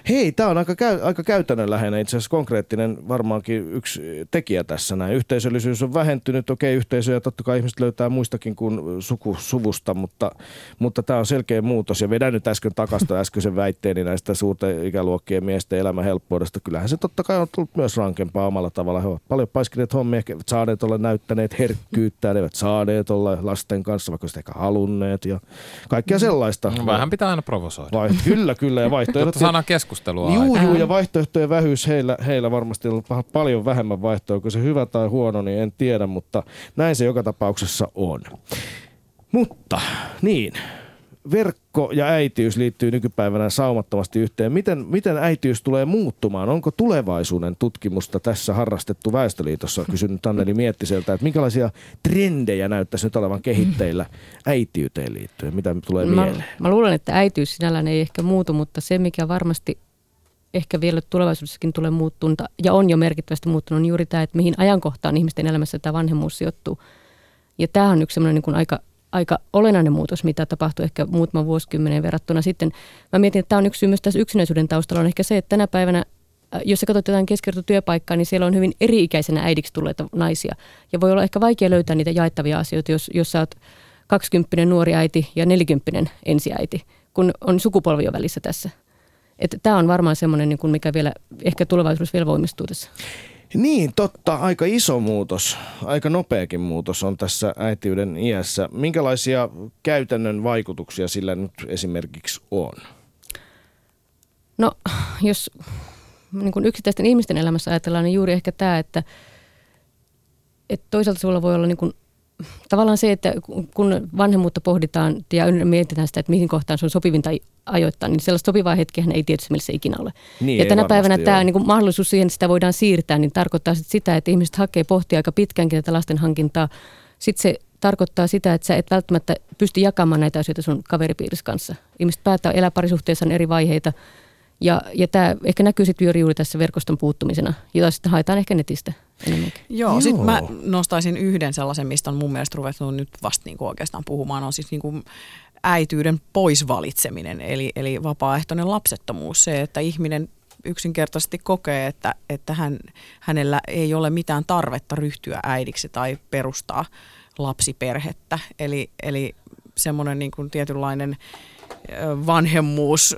Hei, tämä on aika, käy, aika käytännönläheinen, itse asiassa konkreettinen varmaankin yksi tekijä tässä näin. Yhteisöllisyys on vähentynyt, okei yhteisöjä totta kai ihmiset löytää muistakin kuin suku, suvusta, mutta, mutta tämä on selkeä muutos. Ja vedän nyt äsken takasta äskeisen väitteeni näistä suurten ikäluokkien miesten elämän helppoudesta. Kyllähän se totta kai on tullut myös rankempaa omalla tavalla. He ovat paljon paiskineet hommia, ehkä eivät saaneet olla näyttäneet herkkyyttä, eivät saaneet olla lasten kanssa, vaikka sitä ehkä halunneet ja kaikkea sellaista. No, Vähän pitää aina provosoida. Vai, kyllä, kyllä. Ja vaihtoehdot saadaan keskustelua Juu, aikaan. juu, ja vaihtoehtojen vähyys heillä, heillä varmasti on pa- paljon vähemmän vaihtoehtoja, kun se hyvä tai huono, niin en tiedä, mutta näin se joka tapauksessa on. Mutta niin, verkko ja äitiys liittyy nykypäivänä saumattomasti yhteen. Miten, miten äitiys tulee muuttumaan? Onko tulevaisuuden tutkimusta tässä harrastettu Väestöliitossa? Kysynyt Anneli Miettiseltä, että minkälaisia trendejä näyttäisi nyt olevan kehitteillä äitiyteen liittyen? Mitä tulee Mä, mieleen? mä luulen, että äitiys sinällään ei ehkä muutu, mutta se mikä varmasti ehkä vielä tulevaisuudessakin tulee muuttunut ja on jo merkittävästi muuttunut, on juuri tämä, että mihin ajankohtaan ihmisten elämässä tämä vanhemmuus sijoittuu. Ja tämä on yksi sellainen niin kuin aika, aika olennainen muutos, mitä tapahtui ehkä muutaman vuosikymmenen verrattuna sitten. Mä mietin, että tämä on yksi syy myös tässä yksinäisyyden taustalla on ehkä se, että tänä päivänä äh, jos sä katsot jotain keskivertotyöpaikkaa, niin siellä on hyvin eri-ikäisenä äidiksi tulleita naisia. Ja voi olla ehkä vaikea löytää niitä jaettavia asioita, jos, jos sä oot 20 nuori äiti ja 40 ensiäiti, kun on sukupolvi jo välissä tässä. Tämä on varmaan semmoinen, niin mikä vielä ehkä tulevaisuudessa vielä voimistuu tässä. Niin, totta. Aika iso muutos, aika nopeakin muutos on tässä äitiyden iässä. Minkälaisia käytännön vaikutuksia sillä nyt esimerkiksi on? No, jos niin kuin yksittäisten ihmisten elämässä ajatellaan, niin juuri ehkä tämä, että, että toisaalta sulla voi olla niin kuin, tavallaan se, että kun vanhemmuutta pohditaan ja mietitään sitä, että mihin kohtaan se on sopivinta ajoittaa, niin sellaista sopivaa hetkeä ei tietyssä mielessä ikinä ole. Niin, ja tänä varmasti päivänä tämä niin kuin mahdollisuus siihen, että sitä voidaan siirtää, niin tarkoittaa sit sitä, että ihmiset hakee pohtia aika pitkäänkin tätä lasten hankintaa. Sitten se tarkoittaa sitä, että sä et välttämättä pysty jakamaan näitä asioita sun kaveripiirissä kanssa. Ihmiset päättää elää parisuhteessaan eri vaiheita. Ja, ja tämä ehkä näkyy sitten juuri, juuri tässä verkoston puuttumisena, jota sitten haetaan ehkä netistä enemmänkin. Joo, Joo. sitten mä nostaisin yhden sellaisen, mistä on mun mielestä ruvettu nyt vasta niinku oikeastaan puhumaan, on siis niinku äityyden poisvalitseminen, eli, eli vapaaehtoinen lapsettomuus. Se, että ihminen yksinkertaisesti kokee, että, että hän, hänellä ei ole mitään tarvetta ryhtyä äidiksi tai perustaa lapsiperhettä. Eli, eli semmoinen niin kuin tietynlainen ö, vanhemmuus,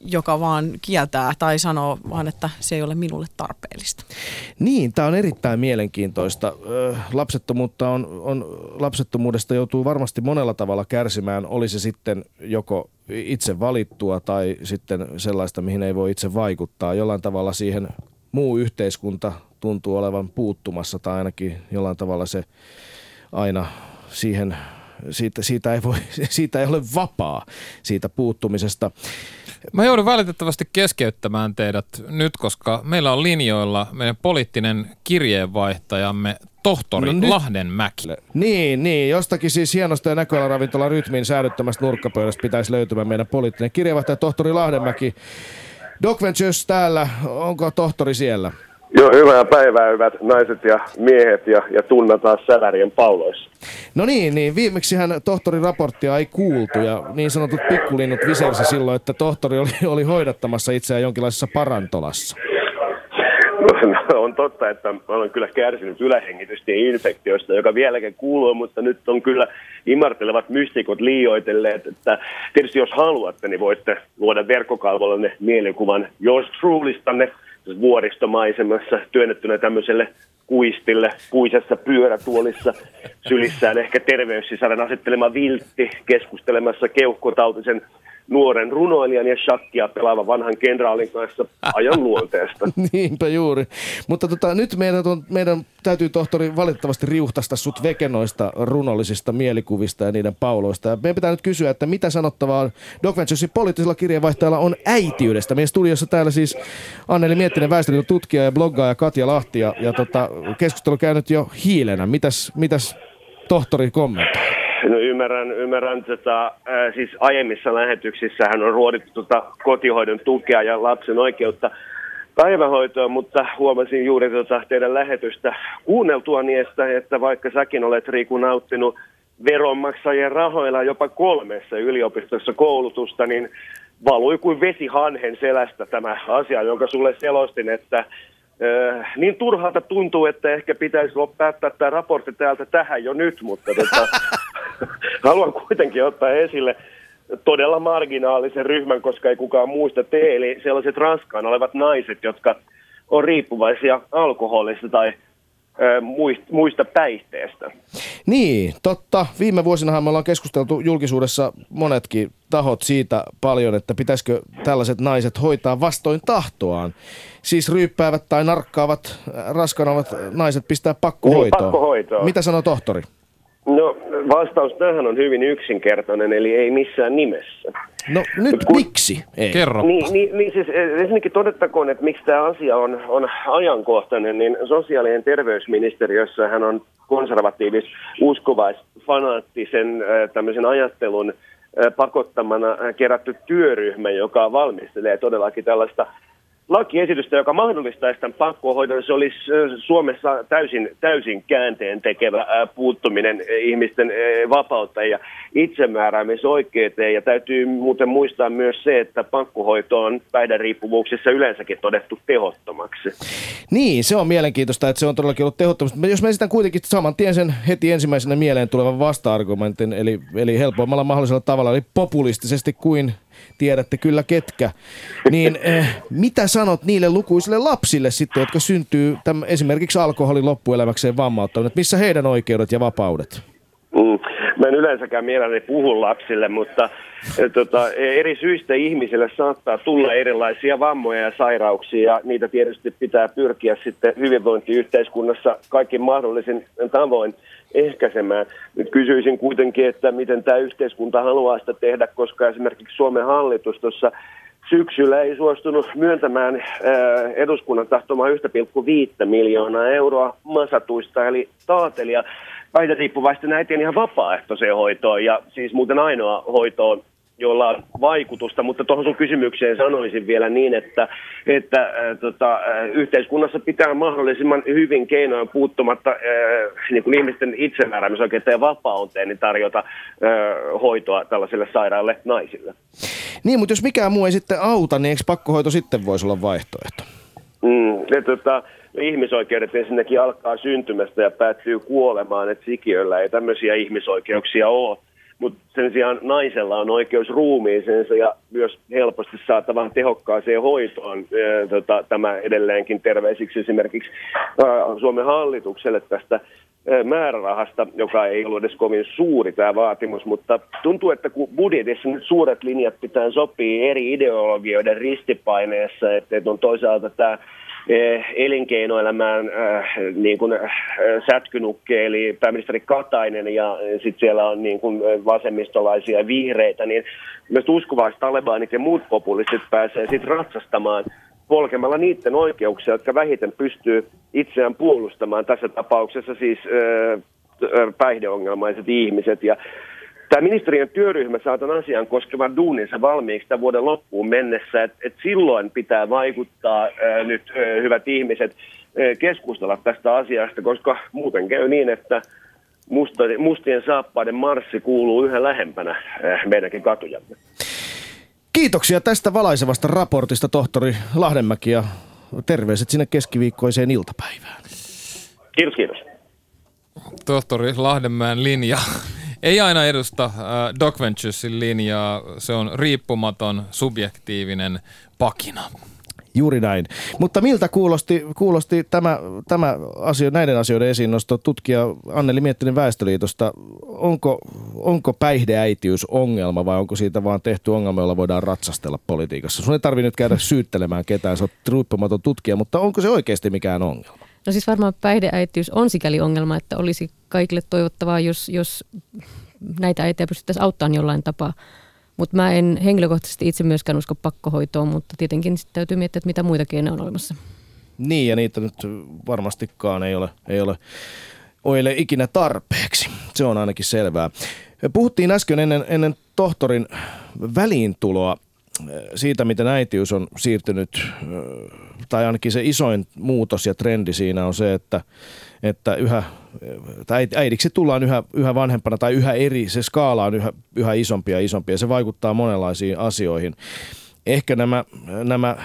joka vaan kieltää tai sanoo vaan, että se ei ole minulle tarpeellista. Niin, tämä on erittäin mielenkiintoista. Lapsettomuutta on, on, lapsettomuudesta joutuu varmasti monella tavalla kärsimään, oli se sitten joko itse valittua tai sitten sellaista, mihin ei voi itse vaikuttaa. Jollain tavalla siihen muu yhteiskunta tuntuu olevan puuttumassa tai ainakin jollain tavalla se aina siihen, siitä, siitä, ei voi, [laughs] siitä ei ole vapaa siitä puuttumisesta. Mä joudun valitettavasti keskeyttämään teidät nyt, koska meillä on linjoilla meidän poliittinen kirjeenvaihtajamme tohtori No nyt- Lahdenmäki. Niin, niin. Jostakin siis hienosta ja näköalaravintola Rytmin säädyttömästä nurkkapöydästä pitäisi löytymään meidän poliittinen kirjeenvaihtaja tohtori Lahdenmäki. Doc Ventures täällä. Onko tohtori siellä? Joo, hyvää päivää, hyvät naiset ja miehet ja, ja tunna taas sälärien pauloissa. No niin, niin viimeksihän tohtorin raporttia ei kuultu ja niin sanotut pikkulinnut visersi silloin, että tohtori oli, oli hoidattamassa itseään jonkinlaisessa parantolassa. No, on totta, että olen kyllä kärsinyt ylähengitystä ja infektioista, joka vieläkin kuuluu, mutta nyt on kyllä imartelevat mystikot liioitelleet, että tietysti jos haluatte, niin voitte luoda verkkokalvolle mielikuvan Yours Trulystanne vuoristomaisemassa työnnettynä tämmöiselle kuistille, puisessa pyörätuolissa, sylissään. Ehkä terveyssisaran asettelema viltti, keskustelemassa keuhkotautisen nuoren runoilijan ja shakkia pelaavan vanhan kenraalin kanssa ajan [laughs] luonteesta. Niinpä juuri. Mutta tota, nyt meidän, on, meidän täytyy tohtori valitettavasti riuhtasta sut vekenoista runollisista mielikuvista ja niiden pauloista. Ja meidän pitää nyt kysyä, että mitä sanottavaa Doc Venturesin poliittisella kirjeenvaihtajalla on äitiydestä. Meidän studiossa täällä siis Anneli Miettinen, väestöliiton tutkija ja bloggaaja Katja Lahti. Ja, ja tota, keskustelu käynyt jo hiilenä. Mitäs, mitäs tohtori kommentoi? No ymmärrän, ymmärrän tota, siis aiemmissa lähetyksissä hän on ruodittu tota kotihoidon tukea ja lapsen oikeutta päivähoitoon, mutta huomasin juuri tota teidän lähetystä kuunneltua niistä, että vaikka säkin olet Riku nauttinut veronmaksajien rahoilla jopa kolmessa yliopistossa koulutusta, niin valui kuin vesi hanhen selästä tämä asia, jonka sulle selostin, että Äh, niin turhalta tuntuu, että ehkä pitäisi päättää tämä raportti täältä tähän jo nyt, mutta tota, [laughs] [laughs] haluan kuitenkin ottaa esille todella marginaalisen ryhmän, koska ei kukaan muista tee, eli sellaiset raskaan olevat naiset, jotka on riippuvaisia alkoholista tai muista päihteestä. Niin, totta. Viime vuosinahan me ollaan keskusteltu julkisuudessa monetkin tahot siitä paljon, että pitäisikö tällaiset naiset hoitaa vastoin tahtoaan. Siis ryyppäävät tai narkkaavat, raskanavat naiset pistää pakkohoitoon. Niin, pakkohoitoon. Mitä sanoo tohtori? No vastaus tähän on hyvin yksinkertainen, eli ei missään nimessä. No nyt Kun, miksi? Ei. Kerro. Niin, niin, niin siis eh, ensinnäkin todettakoon, että miksi tämä asia on, on ajankohtainen, niin sosiaali- ja terveysministeriössä hän on konservatiivis, uskovais, fanaattisen eh, tämmöisen ajattelun eh, pakottamana kerätty työryhmä, joka valmistelee todellakin tällaista lakiesitystä, joka mahdollistaisi tämän pakkohoidon, se olisi Suomessa täysin, täysin käänteen tekevä puuttuminen ihmisten vapautta ja itsemääräämisoikeuteen. Ja täytyy muuten muistaa myös se, että pakkohoito on päihderiippuvuuksissa yleensäkin todettu tehottomaksi. Niin, se on mielenkiintoista, että se on todellakin ollut tehottomasti. Jos mä esitän kuitenkin saman tien sen heti ensimmäisenä mieleen tulevan vasta-argumentin, eli, eli helpoimmalla mahdollisella tavalla, eli populistisesti kuin tiedätte kyllä ketkä, niin äh, mitä sanot niille lukuisille lapsille sitten, jotka syntyy täm, esimerkiksi alkoholin loppuelämäkseen vammauttaneet, missä heidän oikeudet ja vapaudet? Mm. Mä en yleensäkään mielelläni puhu lapsille, mutta e, tota, eri syistä ihmisille saattaa tulla erilaisia vammoja ja sairauksia, ja niitä tietysti pitää pyrkiä sitten hyvinvointiyhteiskunnassa kaikki mahdollisin tavoin ehkäisemään. Nyt kysyisin kuitenkin, että miten tämä yhteiskunta haluaa sitä tehdä, koska esimerkiksi Suomen hallitus tuossa syksyllä ei suostunut myöntämään äh, eduskunnan tahtomaa 1,5 miljoonaa euroa masatuista, eli taatelia. Päihderiippuvaisten äitien ihan vapaaehtoiseen hoitoon, ja siis muuten ainoa hoitoon, jolla on vaikutusta, mutta tuohon sun kysymykseen sanoisin vielä niin, että, että äh, tota, äh, yhteiskunnassa pitää mahdollisimman hyvin keinoin puuttumatta äh, niin kuin ihmisten itsemääräämisoikeuteen ja vapauteen niin tarjota äh, hoitoa tällaisille sairaille naisille. Niin, mutta jos mikään muu ei sitten auta, niin eikö pakkohoito sitten voisi olla vaihtoehto? Mm, ja, tota, ihmisoikeudet ensinnäkin alkaa syntymästä ja päättyy kuolemaan, että sikiöllä ei tämmöisiä ihmisoikeuksia ole mutta sen sijaan naisella on oikeus ruumiiseensa ja myös helposti saatavaan tehokkaaseen hoitoon. Tota, tämä edelleenkin terveisiksi esimerkiksi Suomen hallitukselle tästä määrärahasta, joka ei ollut edes kovin suuri tämä vaatimus, mutta tuntuu, että kun budjetissa nyt suuret linjat pitää sopia eri ideologioiden ristipaineessa, että on toisaalta tämä elinkeinoelämään äh, niin kuin, äh, sätkynukke, eli pääministeri Katainen, ja sitten siellä on niin kuin vasemmistolaisia vihreitä, niin myös uskovaiset talebanit ja muut populistit pääsee sitten ratsastamaan polkemalla niiden oikeuksia, jotka vähiten pystyy itseään puolustamaan, tässä tapauksessa siis äh, päihdeongelmaiset ihmiset. Ja Tämä ministeriön työryhmä saa tämän asian koskevan duuninsa valmiiksi tämän vuoden loppuun mennessä, että et silloin pitää vaikuttaa ää, nyt ää, hyvät ihmiset ää, keskustella tästä asiasta, koska muuten käy niin, että musta, mustien saappaiden marssi kuuluu yhä lähempänä ää, meidänkin katujamme. Kiitoksia tästä valaisevasta raportista, tohtori Lahdenmäki, ja terveiset sinne keskiviikkoiseen iltapäivään. Kiitos, kiitos. Tohtori Lahdenmäen linja ei aina edusta äh, Doc Venturesin linjaa. Se on riippumaton, subjektiivinen pakina. Juuri näin. Mutta miltä kuulosti, kuulosti tämä, tämä asio, näiden asioiden esiin nosto tutkija Anneli Miettinen Väestöliitosta? Onko, onko päihdeäitiys ongelma vai onko siitä vaan tehty ongelma, jolla voidaan ratsastella politiikassa? Sun ei tarvitse nyt käydä syyttelemään ketään, sä oot riippumaton tutkija, mutta onko se oikeasti mikään ongelma? No siis varmaan päihdeäitiys on sikäli ongelma, että olisi kaikille toivottavaa, jos, jos näitä äitejä pystyttäisiin auttamaan jollain tapaa. Mutta mä en henkilökohtaisesti itse myöskään usko pakkohoitoon, mutta tietenkin sit täytyy miettiä, että mitä muita keinoja on olemassa. Niin, ja niitä nyt varmastikaan ei ole, ei ole oile ikinä tarpeeksi. Se on ainakin selvää. Puhuttiin äsken ennen, ennen tohtorin väliintuloa siitä, miten äitiys on siirtynyt, tai ainakin se isoin muutos ja trendi siinä on se, että, että yhä, tai äidiksi tullaan yhä, yhä vanhempana tai yhä eri, se skaala on yhä, yhä isompi ja isompi ja se vaikuttaa monenlaisiin asioihin. Ehkä nämä, nämä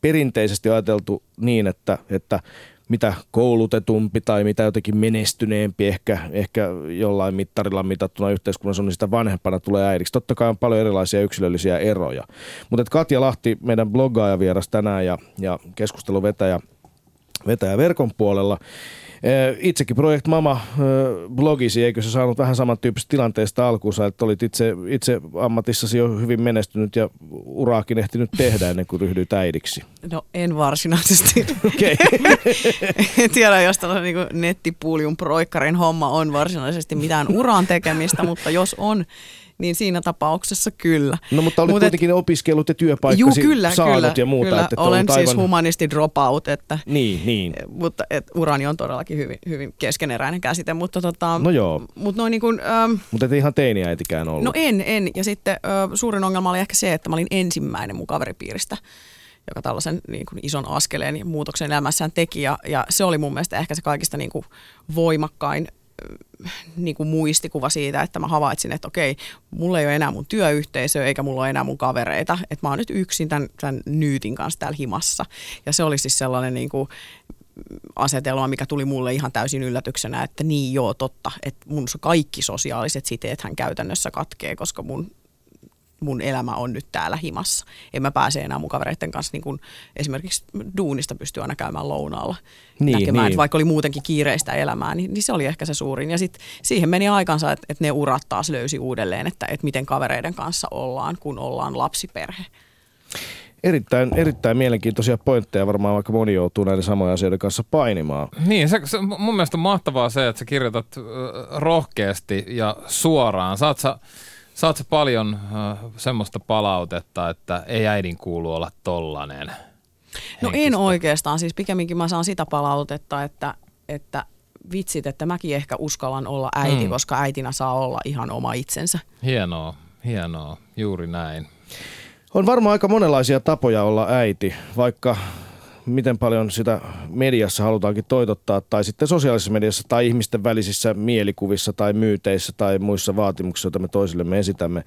perinteisesti ajateltu niin, että, että mitä koulutetumpi tai mitä jotenkin menestyneempi ehkä, ehkä jollain mittarilla mitattuna yhteiskunnassa on, niin sitä vanhempana tulee äidiksi. Totta kai on paljon erilaisia yksilöllisiä eroja. Mutta Katja Lahti, meidän bloggaaja vieras tänään ja, ja keskusteluvetäjä vetäjä verkon puolella, itsekin Project Mama eh, blogisi, eikö se saanut vähän samantyyppisestä tilanteesta alkuunsa, että olit itse, itse ammatissasi jo hyvin menestynyt ja uraakin ehtinyt tehdä ennen kuin ryhdyit äidiksi? No en varsinaisesti. Okei. [laughs] en tiedä, jos tällainen niin nettipuuliun proikkarin homma on varsinaisesti mitään uran tekemistä, mutta jos on, niin siinä tapauksessa kyllä. No mutta olet Mut kuitenkin et, opiskellut ja työpaikkasi juu, kyllä, saanut kyllä, ja muuta. Kyllä, että olen aivan... siis humanisti dropout, että, niin, niin. mutta et, urani on todellakin hyvin, hyvin keskeneräinen käsite. Mutta tota, no joo. Mutta noin niin kuin, ähm, mutta et ihan teiniäitikään ollut. No en, en. Ja sitten äh, suurin ongelma oli ehkä se, että mä olin ensimmäinen mun kaveripiiristä joka tällaisen niin kuin ison askeleen ja muutoksen elämässään teki. Ja, ja se oli mun mielestä ehkä se kaikista niin kuin voimakkain niin kuin muistikuva siitä, että mä havaitsin, että okei, mulla ei ole enää mun työyhteisö eikä mulla ole enää mun kavereita, että mä oon nyt yksin tämän, tämän nyytin kanssa täällä himassa. Ja se oli siis sellainen niin kuin asetelma, mikä tuli mulle ihan täysin yllätyksenä, että niin joo, totta, että mun kaikki sosiaaliset siteet hän käytännössä katkee, koska mun mun elämä on nyt täällä himassa. En mä pääse enää mun kavereiden kanssa niin kun esimerkiksi duunista pystyy aina käymään lounaalla niin, näkemään. Niin. vaikka oli muutenkin kiireistä elämää, niin, niin se oli ehkä se suurin. Ja sitten siihen meni aikansa, että, että ne urat taas löysi uudelleen, että, että miten kavereiden kanssa ollaan, kun ollaan lapsiperhe. Erittäin, erittäin mielenkiintoisia pointteja. Varmaan vaikka moni joutuu näiden samojen asioiden kanssa painimaan. Niin, se, se, mun mielestä on mahtavaa se, että sä kirjoitat rohkeasti ja suoraan. Saat sä Saat paljon äh, semmoista palautetta, että ei äidin kuulu olla tollanen? No henkistä? en oikeastaan. Siis pikemminkin mä saan sitä palautetta, että, että vitsit, että mäkin ehkä uskallan olla äiti, mm. koska äitinä saa olla ihan oma itsensä. Hienoa, hienoa. Juuri näin. On varmaan aika monenlaisia tapoja olla äiti, vaikka miten paljon sitä mediassa halutaankin toitottaa, tai sitten sosiaalisessa mediassa, tai ihmisten välisissä mielikuvissa, tai myyteissä, tai muissa vaatimuksissa, joita me toisillemme esitämme.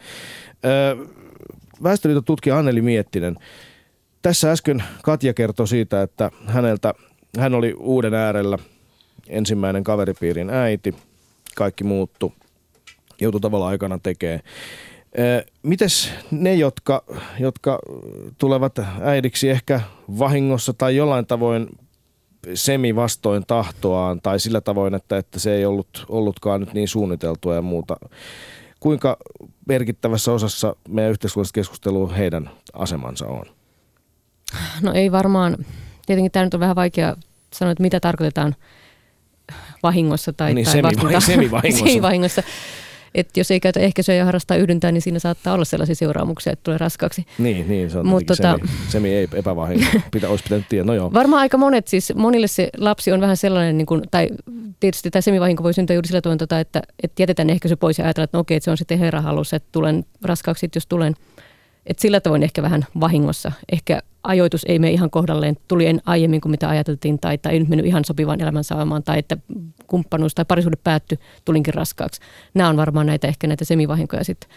Väestöliiton tutkija Anneli Miettinen, tässä äsken Katja kertoi siitä, että häneltä, hän oli uuden äärellä ensimmäinen kaveripiirin äiti, kaikki muuttu, joutui tavallaan aikana tekemään. Mites ne, jotka, jotka tulevat äidiksi ehkä vahingossa tai jollain tavoin semi vastoin tahtoaan tai sillä tavoin, että, että se ei ollut, ollutkaan nyt niin suunniteltua ja muuta. Kuinka merkittävässä osassa meidän yhteiskunnallista keskustelua heidän asemansa on? No ei varmaan. Tietenkin tämä nyt on vähän vaikea sanoa, että mitä tarkoitetaan vahingossa tai, niin, tai semi, [laughs] semi-vahingossa. semi-vahingossa että jos ei käytä ehkäisyä ja harrastaa yhdyntää, niin siinä saattaa olla sellaisia seuraamuksia, että tulee raskaaksi. Niin, niin se on Mut tota, semi, semi ei epävahinko. [laughs] Pitä, olisi pitänyt tiedä. No joo. Varmaan aika monet, siis monille se lapsi on vähän sellainen, niin kuin, tai tietysti tämä semivahinko voi syntyä juuri sillä tavalla, tota, että, että jätetään ehkäisy pois ja ajatellaan, että no okei, että se on sitten herra halus, että tulen raskaaksi, jos tulen. Et sillä tavoin ehkä vähän vahingossa. Ehkä ajoitus ei mene ihan kohdalleen, tuli en aiemmin kuin mitä ajateltiin, tai, tai ei nyt mennyt ihan sopivaan elämän saamaan, tai että kumppanuus tai parisuhde päättyi, tulinkin raskaaksi. Nämä on varmaan näitä ehkä näitä semivahinkoja sitten.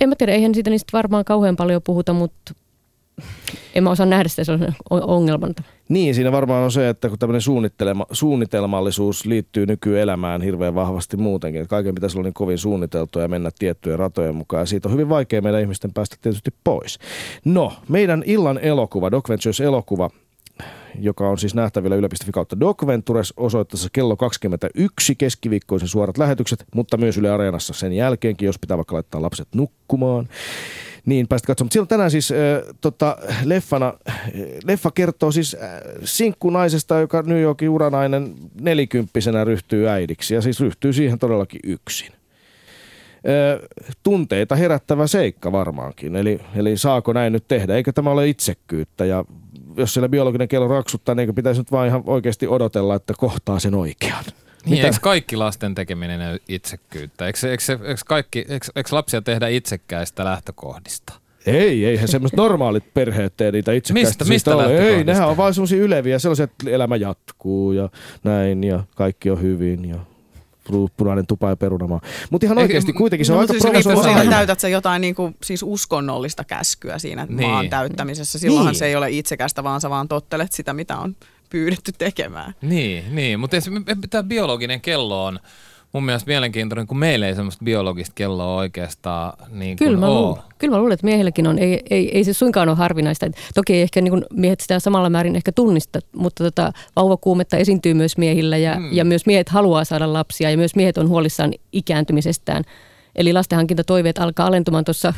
En mä tiedä, eihän siitä niistä varmaan kauhean paljon puhuta, mutta en mä osaa nähdä sitä sellaisen ongelman. Niin, siinä varmaan on se, että kun tämmöinen suunnitelma, suunnitelmallisuus liittyy nykyelämään hirveän vahvasti muutenkin, että kaiken pitäisi olla niin kovin suunniteltua ja mennä tiettyjen ratojen mukaan. Ja siitä on hyvin vaikea meidän ihmisten päästä tietysti pois. No, meidän illan elokuva, Doc Ventures elokuva, joka on siis nähtävillä yle.fi kautta Docventures osoitteessa kello 21 keskiviikkoisen suorat lähetykset, mutta myös Yle Areenassa sen jälkeenkin, jos pitää vaikka laittaa lapset nukkumaan. Niin, päästä katsomaan. Mutta siellä on tänään siis äh, tota, leffana, äh, leffa kertoo siis äh, sinkkunaisesta, joka New Yorkin uranainen nelikymppisenä ryhtyy äidiksi ja siis ryhtyy siihen todellakin yksin. Ö, tunteita herättävä seikka varmaankin. Eli, eli saako näin nyt tehdä? Eikö tämä ole itsekkyyttä? Ja jos siellä biologinen kello raksuttaa, niin eikö pitäisi nyt vaan ihan oikeasti odotella, että kohtaa sen oikean? Niin, Mitä? eikö kaikki lasten tekeminen ole itsekkyyttä? Eikö, eikö, eikö, kaikki, eikö, eikö lapsia tehdä itsekkäistä lähtökohdista? Ei, eihän semmoiset normaalit perheet tee niitä itsekkäistä Mistä- syistä mistä ole. Ei, nehän on vaan semmoisia yleviä, sellaisia, että elämä jatkuu ja näin ja kaikki on hyvin ja pu- punainen tupa ja perunamaa. Mutta ihan oikeasti kuitenkin se on No, aika siis siitä, provosoivaa. täytät sä jotain niin kuin, siis uskonnollista käskyä siinä niin. maan täyttämisessä. Silloinhan Niin. se ei ole itsekästä, vaan sä vaan tottelet sitä, mitä on pyydetty tekemään. Niin, niin. mutta tämä biologinen kello on mun mielestä mielenkiintoinen, kun meillä ei semmoista biologista kelloa oikeastaan niin kuin Kyllä mä, ole. luulen, kyllä mä luulen, että miehilläkin on. Ei, ei, ei se suinkaan ole harvinaista. Toki ei ehkä niin kuin miehet sitä samalla määrin ehkä tunnista, mutta tota, vauvakuumetta esiintyy myös miehillä ja, Mm. ja myös miehet haluaa saada lapsia ja myös miehet on huolissaan ikääntymisestään. Eli lastenhankintatoiveet alkaa alentumaan tuossa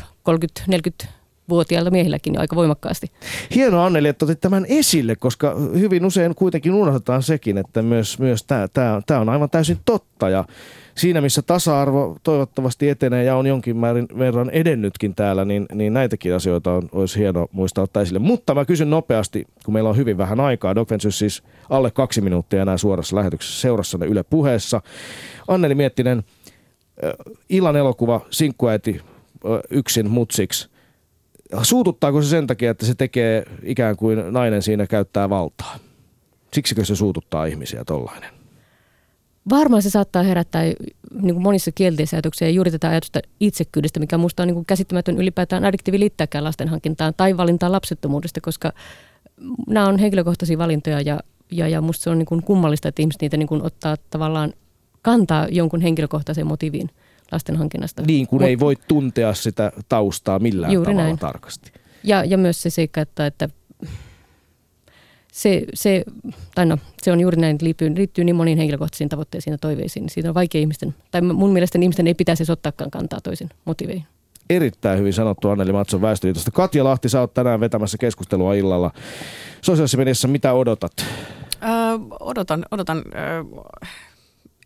30-40-vuotiailta miehilläkin jo aika voimakkaasti. Hienoa Anneli, että otit tämän esille, koska hyvin usein kuitenkin unohdetaan sekin, että myös, myös tämä, on aivan täysin totta. Ja siinä, missä tasa-arvo toivottavasti etenee ja on jonkin määrin verran edennytkin täällä, niin, niin näitäkin asioita on, olisi hienoa muistaa ottaa esille. Mutta mä kysyn nopeasti, kun meillä on hyvin vähän aikaa. Doc Ventures siis alle kaksi minuuttia enää suorassa lähetyksessä seurassanne Yle puheessa. Anneli Miettinen, ö, illan elokuva, sinkkuäiti yksin mutsiksi. Suututtaako se sen takia, että se tekee ikään kuin nainen siinä käyttää valtaa? Siksikö se suututtaa ihmisiä tollainen? Varmaan se saattaa herättää niin kuin monissa kielteisiä ajatuksia ja juuri tätä ajatusta itsekyydestä, mikä minusta on niin kuin käsittämätön ylipäätään addiktiivi liittääkään lastenhankintaan tai valintaan lapsettomuudesta, koska nämä on henkilökohtaisia valintoja ja, ja, ja musta se on niin kuin kummallista, että ihmiset niitä niin kuin ottaa tavallaan kantaa jonkun henkilökohtaiseen motiiviin lastenhankinnasta. Niin kuin Mut- ei voi tuntea sitä taustaa millään Juuri tavalla näin. tarkasti. Ja, ja myös se seikka, että, että se, se, tai no, se on juuri näin, että liittyy, liittyy niin moniin henkilökohtaisiin tavoitteisiin ja toiveisiin. Siitä on vaikea ihmisten, tai mun mielestä ihmisten ei pitäisi ottaakaan kantaa toisin motiveihin. Erittäin hyvin sanottu Anneli Matson Väestöliitosta. Katja Lahti, sä oot tänään vetämässä keskustelua illalla. Sosiaalisessa mediassa mitä odotat? Öö, odotan odotan öö,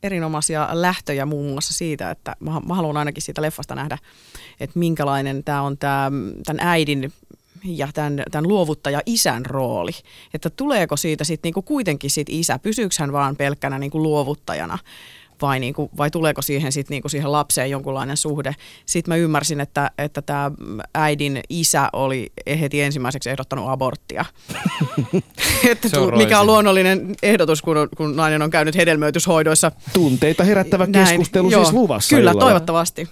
erinomaisia lähtöjä muun muassa siitä, että mä, mä haluan ainakin siitä leffasta nähdä, että minkälainen tämä on tämä, tämän äidin ja tämän, tämän luovuttaja isän rooli. Että tuleeko siitä sitten niinku kuitenkin sit isä, pysyykö hän vaan pelkkänä niinku luovuttajana vai, niinku, vai tuleeko siihen, sit niinku siihen lapseen jonkunlainen suhde. Sitten mä ymmärsin, että, että tämä äidin isä oli heti ensimmäiseksi ehdottanut aborttia. [laughs] että tu, mikä on luonnollinen ehdotus, kun, on- kun nainen on käynyt hedelmöityshoidoissa. Tunteita herättävä Näin. keskustelu Joo, siis luvassa Kyllä, illalla. toivottavasti.